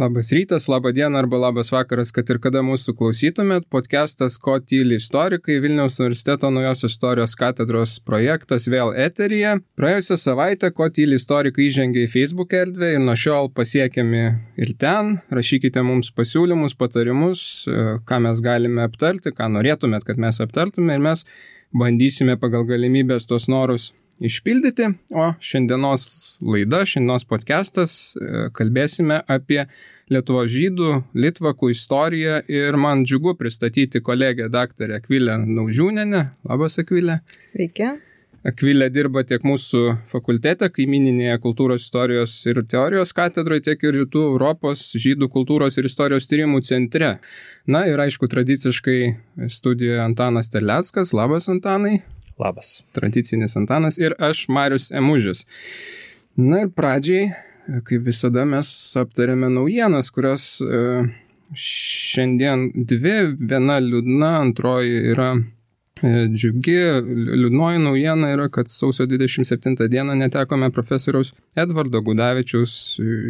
Labas rytas, laba diena arba labas vakaras, kad ir kada mūsų klausytumėt. Podcastas Ko tyli istorikai Vilniaus universiteto naujos istorijos katedros projektas vėl eteryje. Praėjusią savaitę Ko tyli istorikai įžengė į Facebook erdvę ir nuo šiol pasiekiami ir ten. Rašykite mums pasiūlymus, patarimus, ką mes galime aptarti, ką norėtumėt, kad mes aptartume ir mes bandysime pagal galimybės tuos norus išpildyti, o šiandienos laida, šiandienos podcastas kalbėsime apie Lietuvo žydų, Litvakų istoriją ir man džiugu pristatyti kolegę daktarę Akvilę Naužiūnenę. Labas, Akvilė. Sveiki. Akvilė dirba tiek mūsų fakultete, kaimininėje kultūros istorijos ir teorijos katedroje, tiek ir Rytų Europos žydų kultūros ir istorijos tyrimų centre. Na ir aišku, tradiciškai studijoje Antanas Terleckas. Labas, Antanai. Labas. Tradicinis Antanas ir aš, Marius Emužis. Na ir pradžiai kaip visada mes aptarėme naujienas, kurios e, šiandien dvi, viena liūdna, antroji yra e, džiugi. Liūdnoji naujiena yra, kad sausio 27 dieną netekome profesoriaus Edvardo Gudavičiaus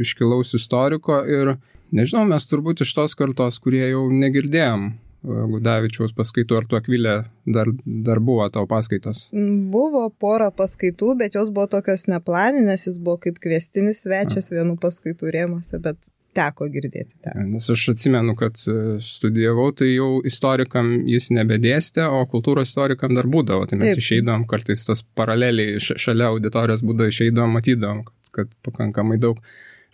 iškilaus istoriko ir nežinau, mes turbūt iš tos kartos, kurie jau negirdėjom Gudavičiaus paskaitų, ar tu akvilė dar, dar buvo tau paskaitos? Buvo pora paskaitų, bet jos buvo tokios neplaninės, jis buvo kaip kvestinis svečias vienų paskaitų rėmose, bet teko girdėti. Teko. Nes aš atsimenu, kad e, studijavau, tai jau istorikam jis nebedėstė, o kultūros istorikam dar būdavo. Tai mes Taip. išeidom kartais tos paraleliai šalia auditorijos būdavo išeidom, matydom, kad, kad pakankamai daug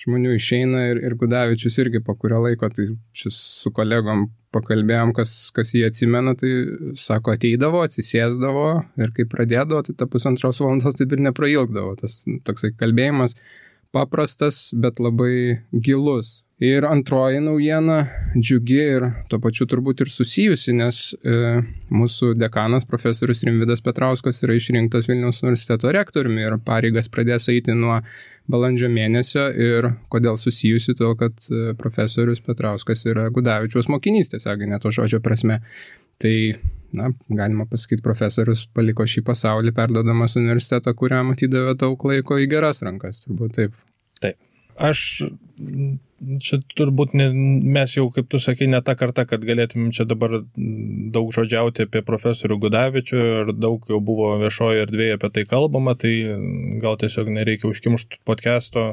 žmonių išeina ir, ir Gudavičius irgi po kurio laiko, tai šis su kolegom pakalbėjom, kas, kas jį atsimena, tai sako, ateidavo, atsisėsdavo ir kai pradėdavo, tai ta pusantros valandos taip ir neprailgdavo. Tas toksai kalbėjimas paprastas, bet labai gilus. Ir antroji naujiena džiugi ir tuo pačiu turbūt ir susijusi, nes e, mūsų dekanas profesorius Rimvidas Petrauskas yra išrinktas Vilniaus universiteto rektoriumi ir pareigas pradės eiti nuo balandžio mėnesio ir kodėl susijusi, todėl kad e, profesorius Petrauskas yra Gudavičiaus mokinys, tiesiog ne to žodžio prasme. Tai, na, galima pasakyti, profesorius paliko šį pasaulį, perdodamas universitetą, kuriam atidavė daug laiko į geras rankas, turbūt taip. Taip. Aš čia turbūt ne, mes jau, kaip tu sakai, ne ta karta, kad galėtumėm čia dabar daug žodžiauti apie profesorių Gudavičių ir daug jau buvo viešoje erdvėje apie tai kalbama, tai gal tiesiog nereikia užkimšti podcast'o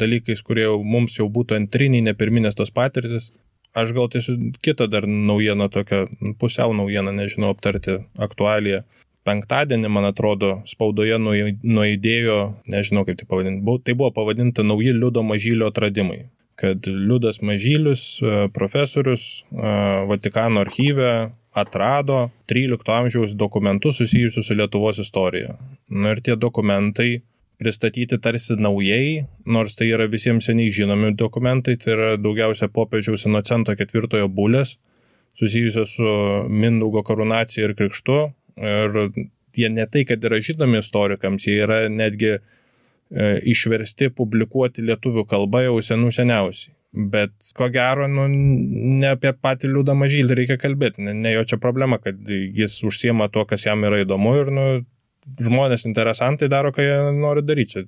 dalykais, kurie jau, mums jau būtų antriniai, ne pirminės tos patirtis. Aš gal tiesiog kitą dar naujieną, tokią pusiau naujieną, nežinau, aptarti aktualiją penktadienį, man atrodo, spaudoje nuėdėjo, nežinau kaip tai pavadinti, tai buvo pavadinta nauji Liudo Mažylio atradimai kad Liudas Mažylius, e, profesorius e, Vatikano archyve atrado 13 amžiaus dokumentus susijusius su Lietuvos istorija. Na ir tie dokumentai pristatyti tarsi naujai, nors tai yra visiems seniai žinomi dokumentai, tai yra daugiausia popiežiaus Inocento ketvirtojo bulės, susijusios su Mindaugo karūnacija ir krikštu. Ir jie ne tai, kad yra žinomi istorikams, jie yra netgi E, išversti, publikuoti lietuvių kalba jau senų seniausiai. Bet ko gero, nu, ne apie patį liūdą mažylį reikia kalbėti, ne, ne jo čia problema, kad jis užsiema to, kas jam yra įdomu ir nu, žmonės interesantai daro, ką jie nori daryti.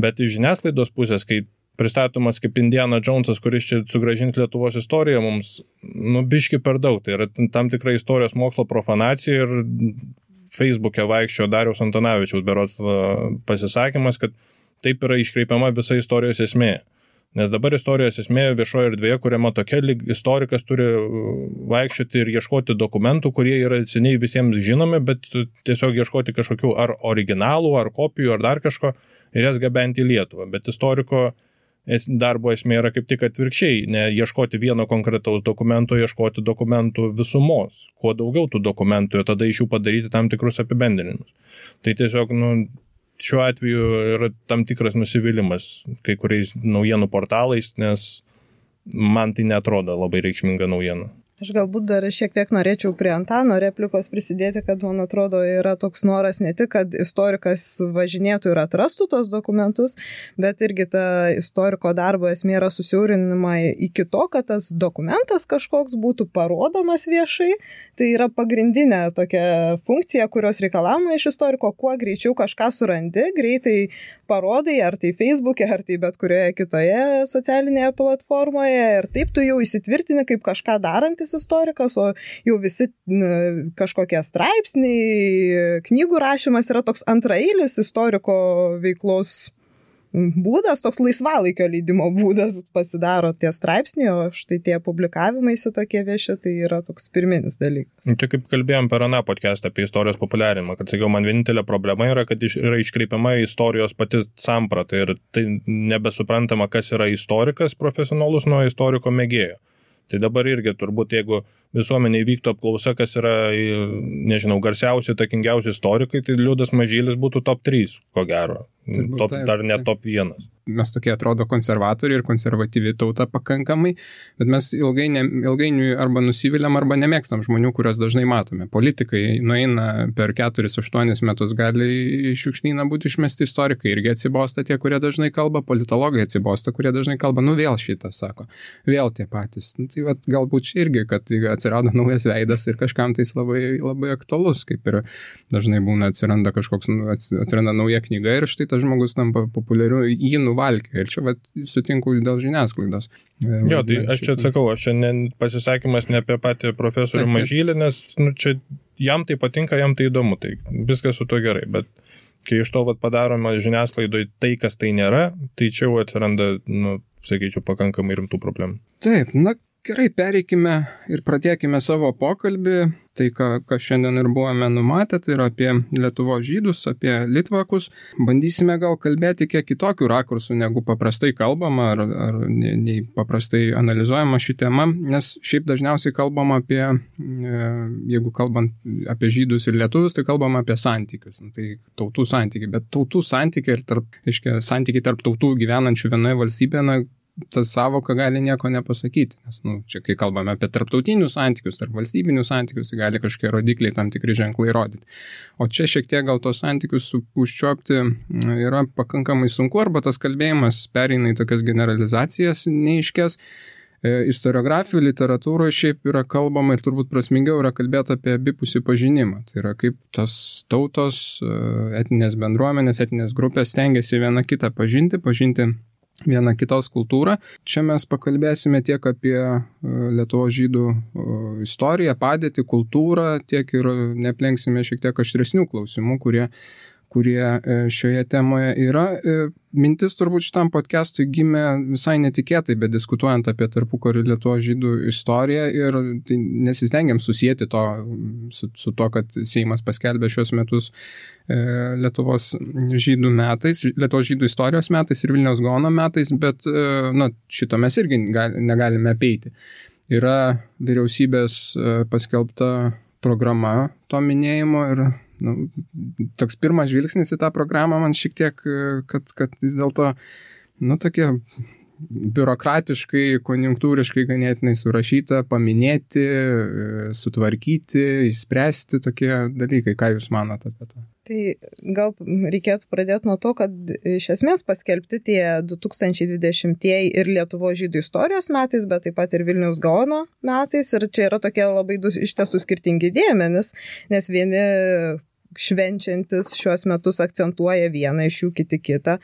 Bet iš žiniasklaidos pusės, kai pristatomas kaip Indiana Jonesas, kuris čia sugražins Lietuvos istoriją, mums, nu, biški per daug. Tai yra tam tikra istorijos mokslo profanacija ir Facebook'e vaikščio Dariaus Antonavičiaus berots pasisakymas, kad taip yra iškreipiama visa istorijos esmė. Nes dabar istorijos esmė viešoje erdvėje, kuriama tokia, lyg istorikas turi vaikščioti ir ieškoti dokumentų, kurie yra seniai visiems žinomi, bet tiesiog ieškoti kažkokių ar originalų, ar kopijų, ar dar kažko ir jas gabenti į Lietuvą. Bet istoriko darbo esmė yra kaip tik atvirkščiai, ne ieškoti vieno konkretaus dokumento, ieškoti dokumentų visumos, kuo daugiau tų dokumentų ir tada iš jų padaryti tam tikrus apibendrinimus. Tai tiesiog, nu, šiuo atveju yra tam tikras nusivylimas kai kuriais naujienų portalais, nes man tai netrodo labai reikšminga naujiena. Aš galbūt dar šiek tiek norėčiau prie Antano replikos prisidėti, kad man atrodo yra toks noras ne tik, kad istorikas važinėtų ir atrastų tos dokumentus, bet irgi ta istoriko darbo esmė yra susiaurinima iki to, kad tas dokumentas kažkoks būtų parodomas viešai. Tai yra pagrindinė tokia funkcija, kurios reikalavimo iš istoriko, kuo greičiau kažką surandi, greitai parodai, ar tai Facebook'e, ar tai bet kurioje kitoje socialinėje platformoje ir taip tu jau įsitvirtini kaip kažką darantis sekantis istorikas, o jau visi kažkokie straipsniai, knygų rašymas yra toks antrailis istoriko veiklos būdas, toks laisvalaikio leidimo būdas pasidaro tie straipsniai, o štai tie publikavimai su tokie vieši, tai yra toks pirminis dalykas. Čia kaip kalbėjom per aną podcastą apie istorijos populiarinimą, kad sakiau, man vienintelė problema yra, kad yra iškreipiama istorijos pati samprata ir tai nebesuprantama, kas yra istorikas profesionalus nuo istoriko mėgėjo. Tai dabar irgi turbūt, jeigu visuomenė įvyktų apklausa, kas yra, nežinau, garsiausi, takingiausi istorikai, tai Liudas Mažylis būtų top 3, ko gero. Top, taip, dar ne top 1 mes tokie atrodo konservatoriai ir konservatyvi tauta pakankamai, bet mes ilgai ne, ilgainiui arba nusiviliam, arba nemėgstam žmonių, kuriuos dažnai matome. Politikai nueina per 4-8 metus, gali šiukšnyną būti išmesti istorikai, irgi atsibosta tie, kurie dažnai kalba, politologai atsibosta, kurie dažnai kalba, nu vėl šitą sako, vėl tie patys. Nu, tai vat, galbūt irgi, kad atsirado naujas veidas ir kažkam tai labai, labai aktualus, kaip ir dažnai būna atsiranda kažkoks, nu, atsiranda nauja knyga ir štai tas žmogus tampa populiariu, jį nu nuvalkė. Ir čia vat, sutinku dėl žiniasklaidos. E, jo, tai aš čia atsakau, aš čia ne, pasisakymas ne apie patį profesorių Mažylį, nes nu, čia jam tai patinka, jam tai įdomu, tai viskas su to gerai. Bet kai iš to vat, padaroma žiniasklaidoje tai, kas tai nėra, tai čia jau atsiranda, nu, sakyčiau, pakankamai rimtų problemų. Taip, na Gerai, pereikime ir pradėkime savo pokalbį. Tai, ką, ką šiandien ir buvome numatę, tai yra apie Lietuvo žydus, apie Litvakus. Bandysime gal kalbėti kiek kitokių rakursų, negu paprastai kalbama ar, ar nei paprastai analizuojama ši tema, nes šiaip dažniausiai kalbama apie, e, jeigu kalbant apie žydus ir lietuvius, tai kalbama apie santykius. Tai tautų santykiai, bet tautų santykiai ir tarp, aiškiai, santykiai tarp tautų gyvenančių vienoje valstybėje, na, ta savoka gali nieko nepasakyti. Nes, nu, čia kai kalbame apie tarptautinius santykius, tarp valstybinius santykius, tai gali kažkokie rodikliai, tam tikri ženklai rodyti. O čia šiek tiek gal tos santykius užčiuopti yra pakankamai sunku, arba tas kalbėjimas pereina į tokias generalizacijas neiškės. E, Istoriografijų literatūroje šiaip yra kalbama ir turbūt prasmingiau yra kalbėti apie abipusį pažinimą. Tai yra kaip tos tautos, e, etinės bendruomenės, etinės grupės stengiasi viena kitą pažinti, pažinti vieną kitos kultūrą. Čia mes pakalbėsime tiek apie e, Lietuvo žydų istoriją, padėtį, kultūrą, tiek ir neplenksime šiek tiek aštresnių klausimų, kurie kurie e, šioje temoje yra. E, mintis turbūt šitam podcastui gimė visai netikėtai, bet diskutuojant apie tarpukarį Lietuvo žydų istoriją ir tai nesistengiam susijęti to su, su to, kad Seimas paskelbė šios metus e, Lietuvos žydų metais, Lietuvos žydų istorijos metais ir Vilniaus Gaono metais, bet na, šito mes irgi gal, negalime apeiti. Yra vyriausybės paskelbta programa to minėjimo ir nu, toks pirmas žvilgsnis į tą programą man šiek tiek, kad, kad vis dėlto, nu, tokie biurokratiškai, konjunktūriškai ganėtinai surašyta, paminėti, sutvarkyti, išspręsti tokie dalykai. Ką Jūs manote apie tą? Tai gal reikėtų pradėti nuo to, kad iš esmės paskelbti tie 2020 ir Lietuvo žydų istorijos metais, bet taip pat ir Vilniaus Gaono metais. Ir čia yra tokie labai du iš tiesų skirtingi dėmenys, nes vieni švenčiantis šiuos metus akcentuoja vieną iš jų, kiti kitą.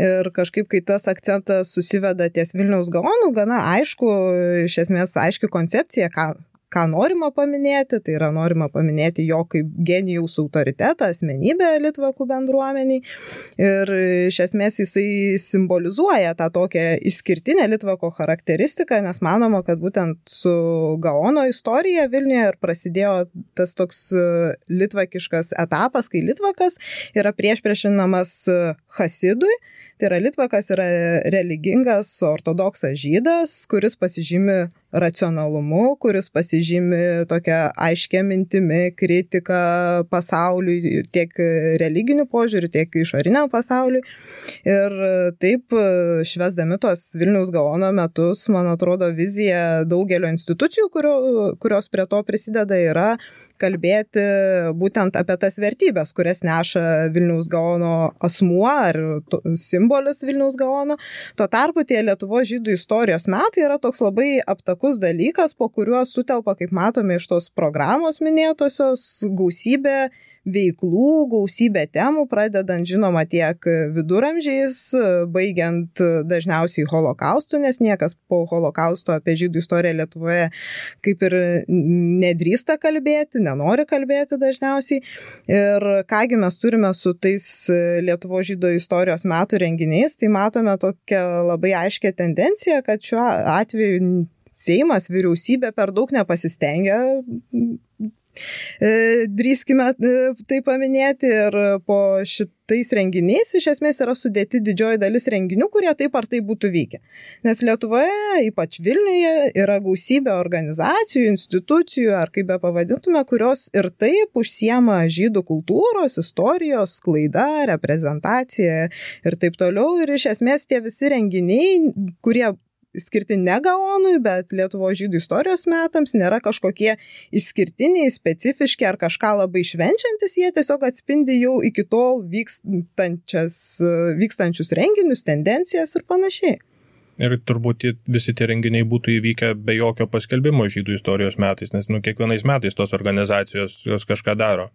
Ir kažkaip, kai tas akcentas susiveda ties Vilniaus gaonų, gana aišku, iš esmės aiški koncepcija, ką, ką norima paminėti, tai yra norima paminėti jo kaip genijaus autoritetą, asmenybę Litvakų bendruomeniai. Ir iš esmės jisai simbolizuoja tą tokią išskirtinę Litvako charakteristiką, nes manoma, kad būtent su Gaono istorija Vilniuje ir prasidėjo tas toks e, litvakiškas etapas, kai Litvakas yra prieš priešinamas Hasidui Tai yra Litvakas yra religingas ortodoksas žydas, kuris pasižymi racionalumu, kuris pasižymi tokia aiškia mintimi, kritika pasauliui, tiek religiniu požiūriu, tiek išoriniam pasauliui. Ir taip, švesdami tos Vilniaus Gaono metus, man atrodo, vizija daugelio institucijų, kurio, kurios prie to prisideda, yra kalbėti būtent apie tas vertybės, kurias neša Vilniaus Gaono asmuo ar simbolis Vilniaus Gaono. Tuo tarpu tie Lietuvo žydų istorijos metai yra toks labai aptakus dalykas, po kuriuo sutelpa, kaip matome iš tos programos minėtosios, gausybė veiklų, gausybė temų, pradedant žinoma tiek viduramžiais, baigiant dažniausiai holokaustu, nes niekas po holokausto apie žydų istoriją Lietuvoje kaip ir nedrįsta kalbėti, nenori kalbėti dažniausiai. Ir kągi mes turime su tais Lietuvo žydų istorijos metų renginiais, tai matome tokią labai aiškę tendenciją, kad šiuo atveju Seimas, vyriausybė per daug nepasistengia drįskime e, tai paminėti ir po šitais renginiais iš esmės yra sudėti didžioji dalis renginių, kurie taip ar taip būtų vykę. Nes Lietuvoje, ypač Vilniuje, yra gausybė organizacijų, institucijų, ar kaip be pavadintume, kurios ir taip užsiema žydų kultūros, istorijos, klaida, reprezentacija ir taip toliau. Ir iš esmės tie visi renginiai, kurie skirti ne Gaonui, bet Lietuvo žydų istorijos metams, nėra kažkokie išskirtiniai, specifiški ar kažką labai švenčiantis, jie tiesiog atspindi jau iki tol vykstančius renginius, tendencijas ir panašiai. Ir turbūt visi tie renginiai būtų įvykę be jokio paskelbimo žydų istorijos metais, nes nu, kiekvienais metais tos organizacijos jos kažką daro.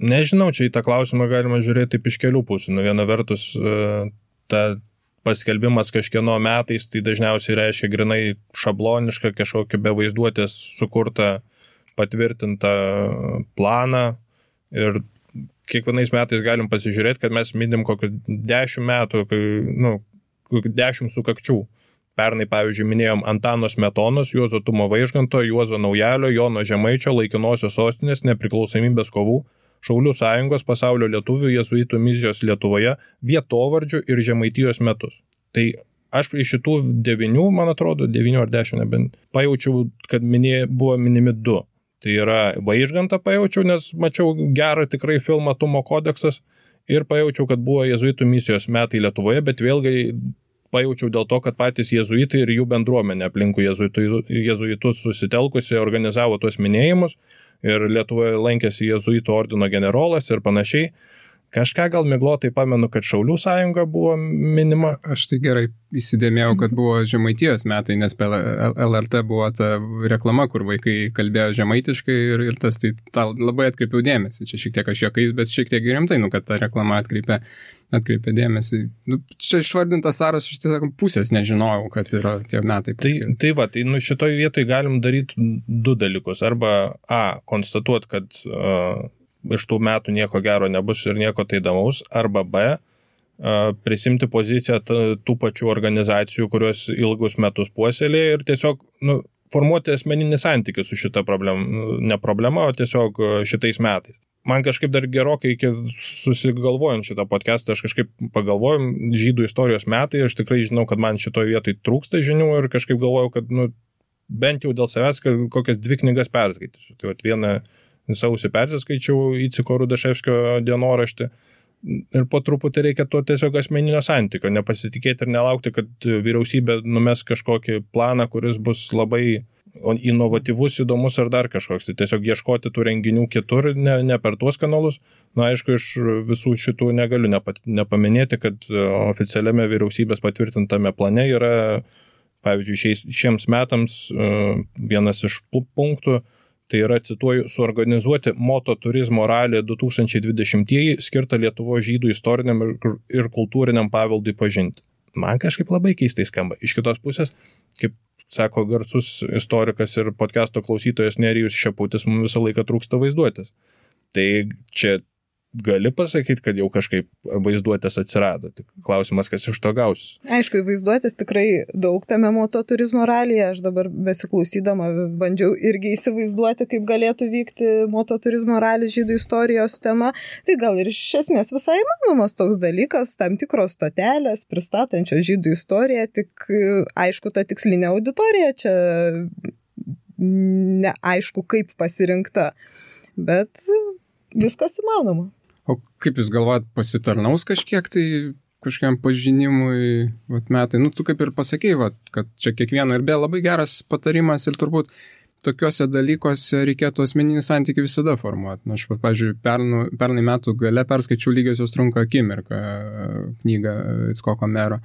Nežinau, čia į tą klausimą galima žiūrėti taip iš kelių pusių. Nu, viena vertus, e, ta paskelbimas kažkieno metais, tai dažniausiai reiškia grinai šablonišką kažkokį be vaizduotės sukurtą patvirtintą planą ir kiekvienais metais galim pasižiūrėti, kad mes minim kokius dešimt metų, nu, dešimt sukakčių. Pernai, pavyzdžiui, minėjom Antanos Metonos, Juozo Tumo Vaižganto, Juozo Naujalio, Jono Žemaičio laikinosios sostinės nepriklausomybės kovų Šaulių sąjungos pasaulio lietuvių jezuitų misijos Lietuvoje vietovardžių ir žemaitijos metus. Tai aš iš šitų devinių, man atrodo, devinių ar dešimt nebent, pajaučiau, kad minė, buvo minimi du. Tai yra Vaižgantą pajaučiau, nes mačiau gerą tikrai filmą Tumo kodeksas ir pajaučiau, kad buvo jezuitų misijos metai Lietuvoje, bet vėlgi pajaučiau dėl to, kad patys jezuitai ir jų bendruomenė aplinkų jezuitus susitelkusi organizavo tuos minėjimus ir Lietuvoje lankėsi Jėzuito ordino generolas ir panašiai. Kažką gal miglotai pamenu, kad Šaulių sąjunga buvo minima. Aš tai gerai įsidėmėjau, kad buvo žemaitijos metai, nes per LRT buvo ta reklama, kur vaikai kalbėjo žemaitiškai ir, ir tas tai tą labai atkreipiau dėmesį. Čia šiek tiek aš juokais, bet šiek tiek rimtai, nu, kad ta reklama atkreipė, atkreipė dėmesį. Nu, čia išvardintas sąrašas, aš tiesiog pusės nežinojau, kad yra tie metai. Tai, tai va, tai nu, šitoj vietoj galim daryti du dalykus. Arba A, konstatuoti, kad uh, iš tų metų nieko gero nebus ir nieko tai įdomaus, arba B, prisimti poziciją tų pačių organizacijų, kurios ilgus metus puoselė ir tiesiog nu, formuoti asmeninį santykių su šita problema, ne problema, o tiesiog šitais metais. Man kažkaip dar gerokai iki susigalvojant šitą podcastą, aš kažkaip pagalvojom, žydų istorijos metai, aš tikrai žinau, kad man šitoje vietoje trūksta žinių ir kažkaip galvojau, kad nu, bent jau dėl savęs kokias dvi knygas perskaitysiu. Tai vat, vieną sausį persiskaičiau į Ciko Rudaševskio dienoraštį. Ir po truputį reikia to tiesiog asmeninio santykio, nepasitikėti ir nelaukti, kad vyriausybė numes kažkokį planą, kuris bus labai inovatyvus, įdomus ar dar kažkoks. Tai tiesiog ieškoti tų renginių kitur, ne, ne per tuos kanalus. Na, aišku, iš visų šitų negaliu nepat, nepaminėti, kad oficialiame vyriausybės patvirtintame plane yra, pavyzdžiui, šiais, šiems metams vienas iš punktų Tai yra, cituoju, suorganizuoti moto turizmo ralį 2020-ieji skirtą Lietuvo žydų istoriniam ir kultūriniam paveldui pažinti. Man kažkaip labai keistai skamba. Iš kitos pusės, kaip sako garsus istorikas ir podcast'o klausytojas Nerijus Šeputis, mums visą laiką trūksta vaizduotės. Tai čia gali pasakyti, kad jau kažkaip vaizduotės atsirado. Tik klausimas, kas iš to gaus. Aišku, vaizduotės tikrai daug tame moto turizmo ralyje. Aš dabar besiklausydama bandžiau irgi įsivaizduoti, kaip galėtų vykti moto turizmo ralis žydų istorijos tema. Tai gal ir iš esmės visai įmanomas toks dalykas, tam tikros stotelės, pristatančios žydų istoriją, tik aišku, ta tikslinė auditorija čia neaišku, kaip pasirinkta. Bet viskas įmanoma. O kaip Jūs galvojat, pasitarnaus kažkiek tai kažkokiam pažinimui, vat, metai, nu tu kaip ir pasakėjai, vat, kad čia kiekvieno ir be labai geras patarimas ir turbūt tokiuose dalykuose reikėtų asmeninį santykių visada formuoti. Na, nu, aš, pavyzdžiui, pernu, pernai metų gale perskaičiau lygiosios trunka akimirką knygą Itskoko mero.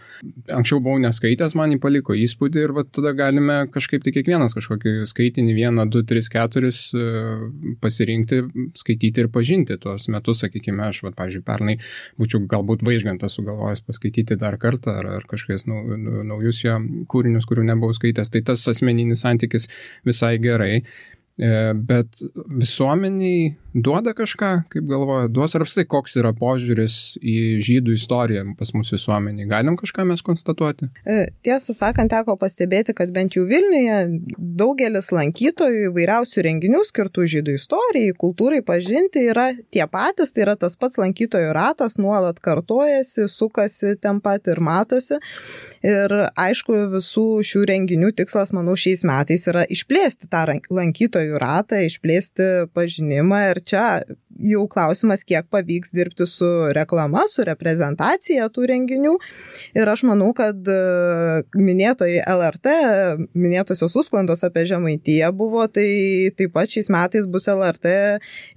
Anksčiau buvau neskaitęs, man jį paliko įspūdį ir vat, tada galime kažkaip tai kiekvienas kažkokį skaitinį vieną, du, tris, keturis e, pasirinkti, skaityti ir pažinti tuos metus, sakykime, aš, vat, pavyzdžiui, pernai būčiau galbūt vaižgantą sugalvojęs paskaityti dar kartą ar, ar kažkokius nau, naujus jo kūrinius, kurių nebuvau skaitęs. Tai tas asmeninis santykis visai gerai, e, bet visuomeniai duoda kažką, kaip galvoja, duos ar apskritai koks yra požiūris į žydų istoriją pas mūsų visuomenį. Galim kažką mes konstatuoti? E, tiesą sakant, teko pastebėti, kad bent jau Vilniuje daugelis lankytojų įvairiausių renginių skirtų žydų istorijai, kultūrai pažinti yra tie patys, tai yra tas pats lankytojų ratas, nuolat kartojasi, sukasi ten pat ir matosi. Ir aišku, visų šių renginių tikslas, manau, šiais metais yra išplėsti tą lankytojų ratą, išplėsti pažinimą ir čia jau klausimas, kiek pavyks dirbti su reklama, su reprezentacija tų renginių. Ir aš manau, kad e, minėtoji LRT, minėtosios užsklandos apie Žemaitiją buvo, tai taip pat šiais metais bus LRT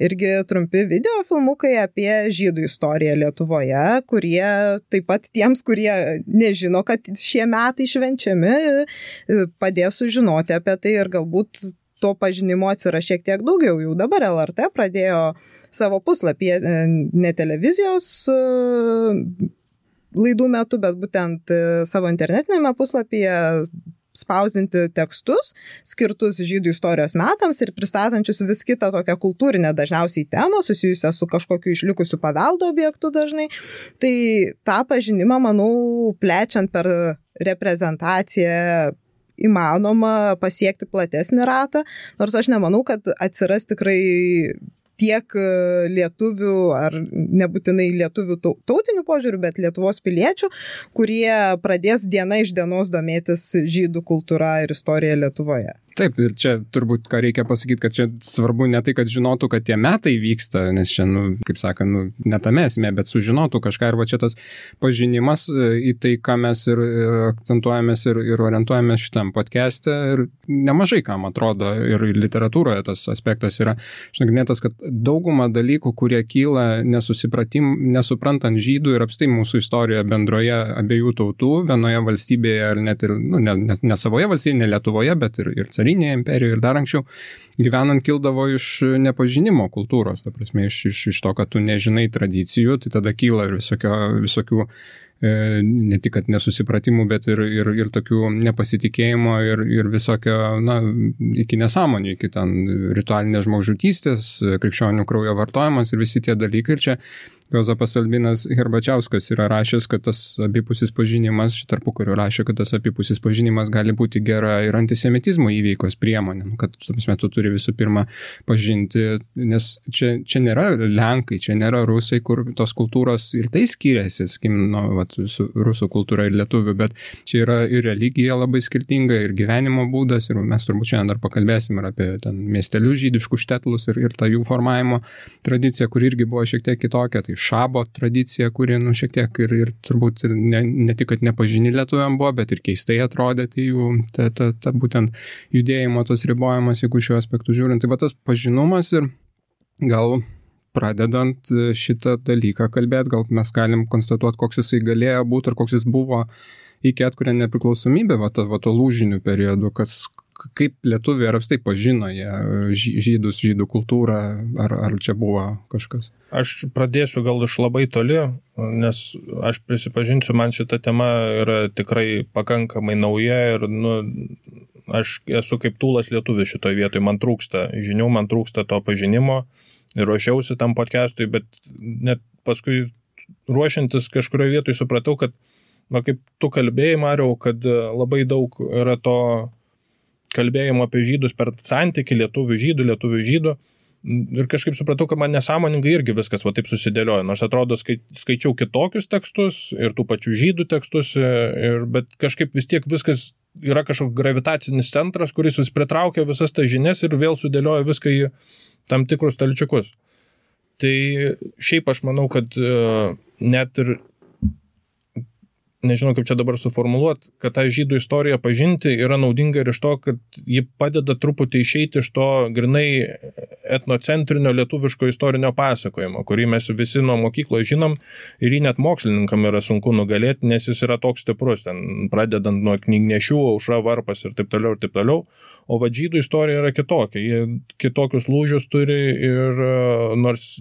irgi trumpi video filmukai apie žydų istoriją Lietuvoje, kurie taip pat tiems, kurie nežino, kad šie metai švenčiami, e, padės sužinoti apie tai ir galbūt to pažinimo atsiras šiek tiek daugiau. Jau dabar LRT pradėjo savo puslapį, e, ne televizijos e, laidų metu, bet būtent savo internetinėme puslapyje spausdinti tekstus skirtus žydų istorijos metams ir pristatančius vis kitą tokią kultūrinę dažniausiai temą susijusią su kažkokiu išlikusiu paveldo objektu dažnai. Tai tą pažinimą, manau, plečiant per reprezentaciją įmanoma pasiekti platesnį ratą, nors aš nemanau, kad atsiras tikrai tiek e, lietuvių ar nebūtinai lietuvių tautinių požiūrių, bet Lietuvos piliečių, kurie pradės diena iš dienos domėtis žydų kultūra ir istorija Lietuvoje. Taip, ir čia turbūt ką reikia pasakyti, kad čia svarbu ne tai, kad žinotų, kad tie metai vyksta, nes čia, nu, kaip sakant, nu, netame esmė, bet sužinotų kažką. Ir va čia tas pažinimas e, į tai, ką mes ir e, akcentuojamės ir, ir orientuojamės šitam podcast'e ir nemažai kam atrodo ir literatūroje tas aspektas yra. Išnagrinėtas, kad dauguma dalykų, kurie kyla nesuprantant žydų ir apstai mūsų istorijoje bendroje abiejų tautų, vienoje valstybėje ar net ir, nu, ne, ne, ne savoje valstybėje, ne Lietuvoje, bet ir, ir carinėje imperijoje ir dar anksčiau, gyvenant kildavo iš nepažinimo kultūros, ta prasme, iš, iš, iš to, kad tu nežinai tradicijų, tai tada kyla ir visokio, visokių e, ne tik nesusipratimų, bet ir, ir, ir tokių nepasitikėjimo ir, ir visokio, na, iki nesąmonių, iki ten ritualinės žmogžudystės, krikščionių kraujo vartojimas ir visi tie dalykai. Ir čia Jozapas Albinas Herbačiauskas yra rašęs, kad tas abipusis pažinimas, tarpu kurio rašė, kad tas abipusis pažinimas gali būti gera ir antisemitizmo įveikos priemonė, nu, kad tam metu turi visų pirma pažinti, nes čia, čia nėra lenkai, čia nėra rusai, kur tos kultūros ir tai skiriasi, skim, nu, vat, su rusų kultūra ir lietuvių, bet čia yra ir religija labai skirtinga, ir gyvenimo būdas, ir mes turbūt šiandien dar pakalbėsim ir apie ten miestelius žydiškus štetlus ir, ir tą jų formavimo tradiciją, kur irgi buvo šiek tiek kitokia. Tai šabo tradicija, kuri, nu, šiek tiek ir, ir turbūt ir ne, ne tik, kad nepažini lietuviam buvo, bet ir keistai atrodė, tai jų, ta, ta, ta būtent judėjimo tos ribojimas, jeigu šiuo aspektu žiūrint, tai va tas pažinumas ir gal pradedant šitą dalyką kalbėti, gal mes galim konstatuoti, koks jisai galėjo būti ir koks jis buvo iki atkuriant nepriklausomybę, va, ta, va to lūžinių periodų, kas, kaip lietuviai ar apstai pažino jie žydus, žydų kultūrą, ar, ar čia buvo kažkas? Aš pradėsiu gal iš labai toli, nes aš prisipažinsiu, man šita tema yra tikrai pakankamai nauja ir nu, aš esu kaip tūlas lietuvis šitoje vietoje, man trūksta žinių, man trūksta to pažinimo ir ruošiausi tam podcastui, bet net paskui ruošiantis kažkurioje vietoje supratau, kad, na kaip tu kalbėjai, Mariau, kad labai daug yra to kalbėjimo apie žydus per santyki lietuvių žydų, lietuvių žydų. Ir kažkaip supratau, kad man nesąmoningai irgi viskas va taip susidėliojo. Nors atrodo, skai, skaičiau kitokius tekstus ir tų pačių žydų tekstus, ir, bet kažkaip vis tiek viskas yra kažkoks gravitacinis centras, kuris vis pritraukia visas tas žinias ir vėl sudėlioja viską į tam tikrus talčiukus. Tai šiaip aš manau, kad e, net ir nežinau kaip čia dabar suformuoluoti, kad tą žydų istoriją pažinti yra naudinga ir iš to, kad ji padeda truputį išeiti iš to grinai etnocentrinio lietuviško istorinio pasakojimo, kurį mes visi nuo mokyklos žinom ir jį net mokslininkam yra sunku nugalėti, nes jis yra toks stiprus, ten pradedant nuo knygnešių, aušra varpas ir taip toliau ir taip toliau. O va žydų istorija yra kitokia, jie kitokius lūžius turi ir nors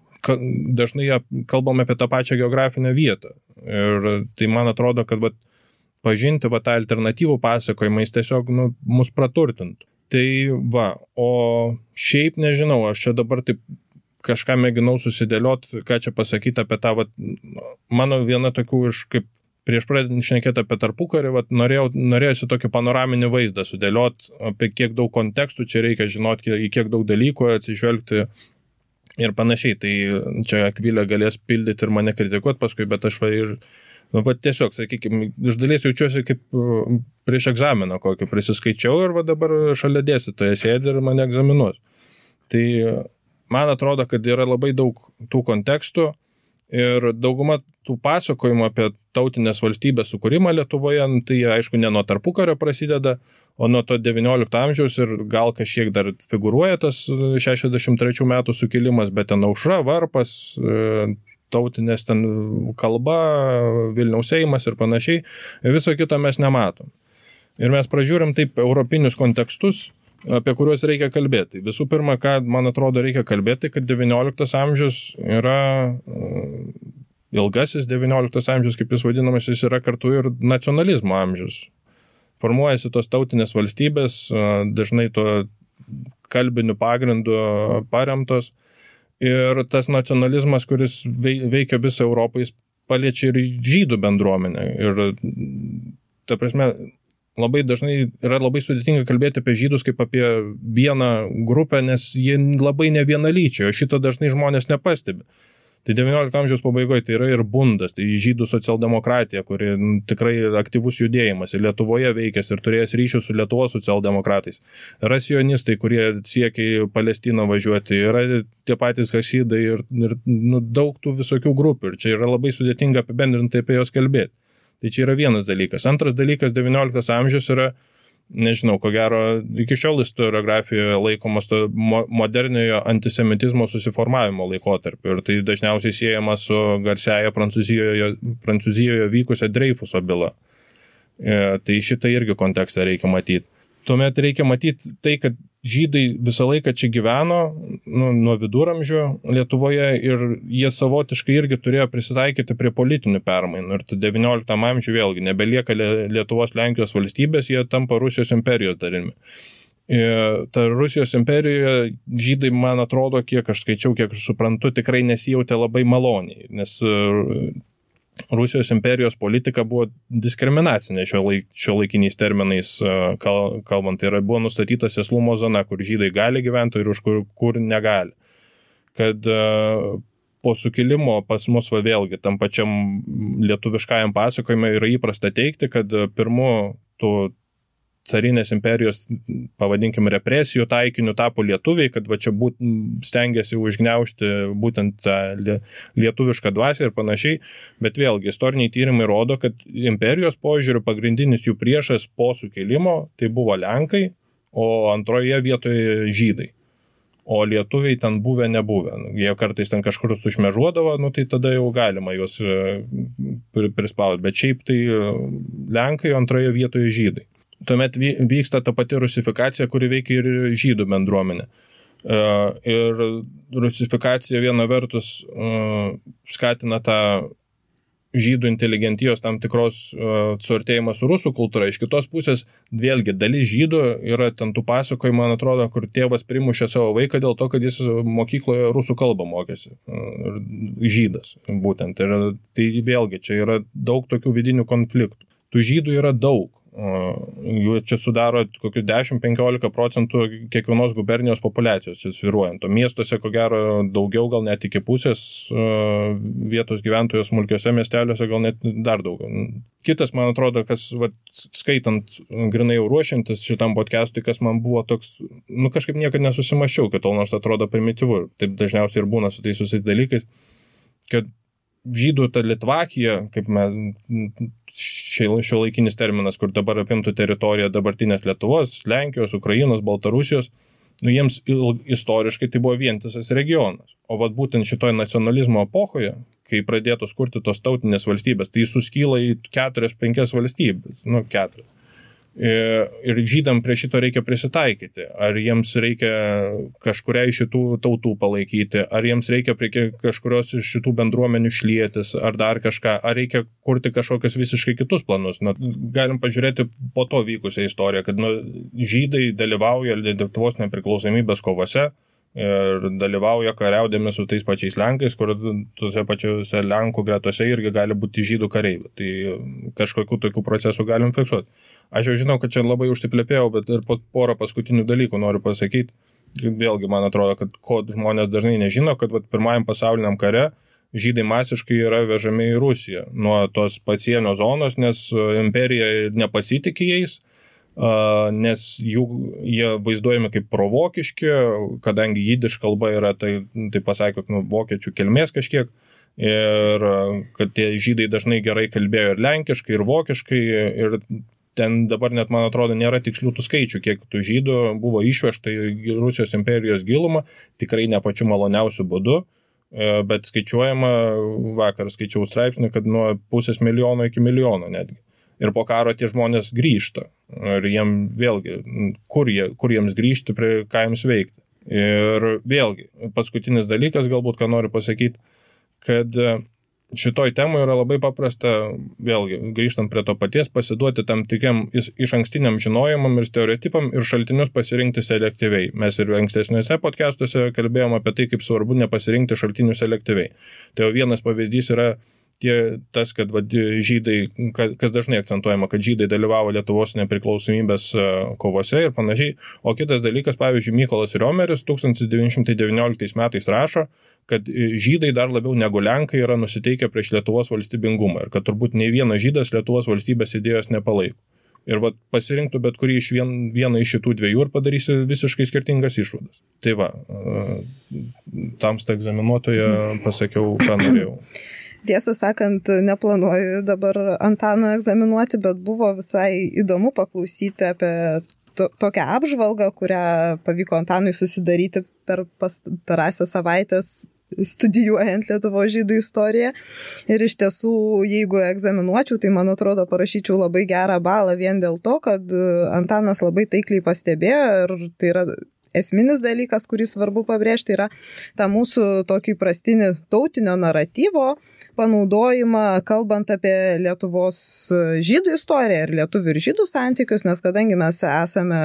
dažnai kalbam apie tą pačią geografinę vietą. Ir tai man atrodo, kad vat, pažinti va, tą alternatyvų pasakojimą jis tiesiog nu, mus praturtintų. Tai va, o šiaip nežinau, aš čia dabar taip kažką mėginau susidėlioti, ką čia pasakyti apie tą, vat, mano viena tokių iš kaip prieš pradedant šnekėti apie tarpukarį, vat, norėjau, norėjusi tokį panoraminį vaizdą sudėlioti, apie kiek daug kontekstų čia reikia žinoti, į kiek daug dalykų atsižvelgti ir panašiai. Tai čia Akvilė galės pildyti ir mane kritikuoti paskui, bet aš va ir, nu, va tiesiog, sakykime, iš dalies jaučiuosi kaip prieš egzaminą kokį prisiskaičiau ir va dabar šalia dėstytoje sėdi ir mane egzaminuos. Tai man atrodo, kad yra labai daug tų kontekstų ir dauguma tų pasakojimų apie tautinės valstybės sukūrimą Lietuvoje, nu, tai aišku ne nuo tarpukario prasideda, o nuo to 19 amžiaus ir gal kažkiek dar figuruoja tas 63 metų sukilimas, bet ten aušra, varpas, e, tautinės ten kalba, Vilniaus Seimas ir panašiai, viso kito mes nematom. Ir mes pražiūrim taip europinius kontekstus, apie kuriuos reikia kalbėti. Visų pirma, ką man atrodo reikia kalbėti, kad XIX amžius yra e, ilgasis XIX amžius, kaip jis vadinamas, jis yra kartu ir nacionalizmo amžius formuojasi tos tautinės valstybės, dažnai to kalbiniu pagrindu paremtos. Ir tas nacionalizmas, kuris veikia visą Europą, jis paliečia ir žydų bendruomenę. Ir, ta prasme, labai dažnai yra labai sudėtinga kalbėti apie žydus kaip apie vieną grupę, nes jie labai ne vienalyčiai, o šito dažnai žmonės nepastebi. Tai XIX amžiaus pabaigoje tai yra ir bundas, tai žydų socialdemokratija, kuri nu, tikrai aktyvus judėjimas ir Lietuvoje veikęs ir turėjęs ryšių su Lietuvos socialdemokratais. Yra sionistai, kurie siekia į Palestiną važiuoti, yra tie patys hasidai ir, ir nu, daug tų visokių grupių ir čia yra labai sudėtinga apibendrinti apie juos kalbėti. Tai čia yra vienas dalykas. Antras dalykas, XIX amžius yra nežinau, ko gero, iki šiol istoriografijoje laikomas to moderniojo antisemitizmo susiformavimo laikotarpiu. Ir tai dažniausiai siejama su garsiaja Prancūzijoje, Prancūzijoje vykusią Dreifuso bylą. E, tai šitą irgi kontekstą reikia matyti. Tuomet reikia matyti tai, kad žydai visą laiką čia gyveno nu, nuo viduramžių Lietuvoje ir jie savotiškai irgi turėjo prisitaikyti prie politinių permainų. Ir 19 amžiuje vėlgi nebelieka Lietuvos Lenkijos valstybės, jie tampa Rusijos imperijos dalimi. Ta Rusijos imperijoje žydai, man atrodo, kiek aš skaičiau, kiek aš suprantu, tikrai nesijautė labai maloniai, nes Rusijos imperijos politika buvo diskriminacinė šio, laik, šio laikiniais terminais kal, kalbant. Tai yra buvo nustatyta sėslumo zona, kur žydai gali gyventi ir už kur, kur negali. Kad po sukilimo pas mus va vėlgi tam pačiam lietuviškajam pasakojimui yra įprasta teikti, kad pirmu tų carinės imperijos, pavadinkim, represijų taikiniu tapo lietuviai, kad va čia būt, stengiasi užgneušti būtent tą lietuvišką dvasę ir panašiai, bet vėlgi istoriniai tyrimai rodo, kad imperijos požiūriu pagrindinis jų priešas po sukilimo tai buvo Lenkai, o antroje vietoje žydai. O lietuviai ten buvę nebuvę. Nu, jie kartais ten kažkur sušmežuodavo, nu, tai tada jau galima juos e, prispausti. Bet šiaip tai e, Lenkai, antroje vietoje žydai tuomet vyksta ta pati rusifikacija, kuri veikia ir žydų bendruomenė. E, ir rusifikacija viena vertus e, skatina tą žydų inteligentijos tam tikros uh, suartėjimas su rusų kultūra. Iš kitos pusės, vėlgi, dalis žydų yra ten tų pasakojimų, man atrodo, kur tėvas primušė savo vaiką dėl to, kad jis mokykloje rusų kalbą mokėsi. Žydas, būtent. Ir tai vėlgi, čia yra daug tokių vidinių konfliktų. Tų žydų yra daug. Jų čia sudaro kokius 10-15 procentų kiekvienos gubernijos populacijos, čia sviruojant. O miestuose, ko gero, daugiau, gal net iki pusės vietos gyventojų smulkiose miesteliuose, gal net dar daugiau. Kitas, man atrodo, kas, va, skaitant, grinai jau ruošiantis šitam podcastui, kas man buvo toks, nu kažkaip niekada nesusimašiau, kad tol nors atrodo primityvu. Taip dažniausiai ir būna su tais susiais dalykais, kad žydų ta Litvakija, kaip mes šio laikinis terminas, kur dabar apimtų teritoriją dabartinės Lietuvos, Lenkijos, Ukrainos, Baltarusijos, nu, jiems istoriškai tai buvo vientisas regionas. O vad būtent šitoje nacionalizmo epochoje, kai pradėtos kurti tos tautinės valstybės, tai suskyla į keturias, penkias valstybės, nu, keturias. Ir žydam prie šito reikia prisitaikyti. Ar jiems reikia kažkuria iš šitų tautų palaikyti, ar jiems reikia prie kažkurios iš šitų bendruomenių šlėtis, ar dar kažką, ar reikia kurti kažkokius visiškai kitus planus. Na, galim pažiūrėti po to vykusią istoriją, kad nu, žydai dalyvauja Lietuvos nepriklausomybės kovose ir dalyvauja kariaudami su tais pačiais Lenkais, kur tuose pačiuose Lenkų gretose irgi gali būti žydų kareivių. Tai kažkokiu tokiu procesu galim fiksuoti. Aš jau žinau, kad čia labai užsiplėpėjau, bet ir po porą paskutinių dalykų noriu pasakyti. Vėlgi, man atrodo, kad ko žmonės dažnai nežino, kad vat, pirmajam pasauliniam kare žydai masiškai yra vežami į Rusiją nuo tos pasienio zonos, nes e, imperija nepasitikė jais, nes jų, jie vaizduojami kaip provokiški, kadangi jidiš kalba yra, tai, tai pasakė, nu, vokiečių kilmės kažkiek. Ir kad tie žydai dažnai gerai kalbėjo ir lenkiškai, ir vokiškai, ir ten dabar net, man atrodo, nėra tikslių tų skaičių, kiek tų žydų buvo išvežta į Rusijos imperijos gilumą, tikrai ne pačiu maloniausiu būdu, e, bet skaičiuojama, vakar skaičiau straipsnį, kad nuo pusės milijono iki milijono netgi. Ir po karo tie žmonės grįžta. Ir jiem vėlgi, kur, jie, kur jiems grįžti, prie ką jiems veikti. Ir vėlgi, paskutinis dalykas, galbūt ką noriu pasakyti, kad šitoj temoje yra labai paprasta, vėlgi, grįžtant prie to paties, pasiduoti tam tikriam iš ankstiniam žinojimam ir stereotipam ir šaltinius pasirinkti selektyviai. Mes ir ankstesniuose podcastuose kalbėjome apie tai, kaip svarbu nepasirinkti šaltinių selektyviai. Tai jau vienas pavyzdys yra tie, tas, kad vad, žydai, kas dažnai akcentuojama, kad žydai dalyvavo Lietuvos nepriklausomybės e, kovose ir panašiai. O kitas dalykas, pavyzdžiui, Mykolas Riomeris 1919 metais rašo, kad e, žydai dar labiau negu lenkai yra nusiteikę prieš Lietuvos valstybingumą ir kad turbūt nei vienas žydas Lietuvos valstybės idėjos nepalaiko. Ir vat, pasirinktų bet kurį iš vien, vieną iš šitų dviejų ir padarysi visiškai skirtingas išvadas. Tai va, e, tamsta egzaminuotoje pasakiau, ką norėjau. Tiesą sakant, neplanuoju dabar Antano egzaminuoti, bet buvo visai įdomu paklausyti apie to, tokią apžvalgą, kurią pavyko Antanui susidaryti per pastarąsias savaitės studijuojant Lietuvo žydų istoriją. Ir iš tiesų, jeigu egzaminuočiau, tai man atrodo parašyčiau labai gerą balą vien dėl to, kad Antanas labai taikliai pastebėjo ir tai yra esminis dalykas, kurį svarbu pabrėžti, yra ta mūsų tokį prastinį tautinio naratyvo panaudojimą, kalbant apie Lietuvos žydų istoriją ir lietuvių ir žydų santykius, nes kadangi mes esame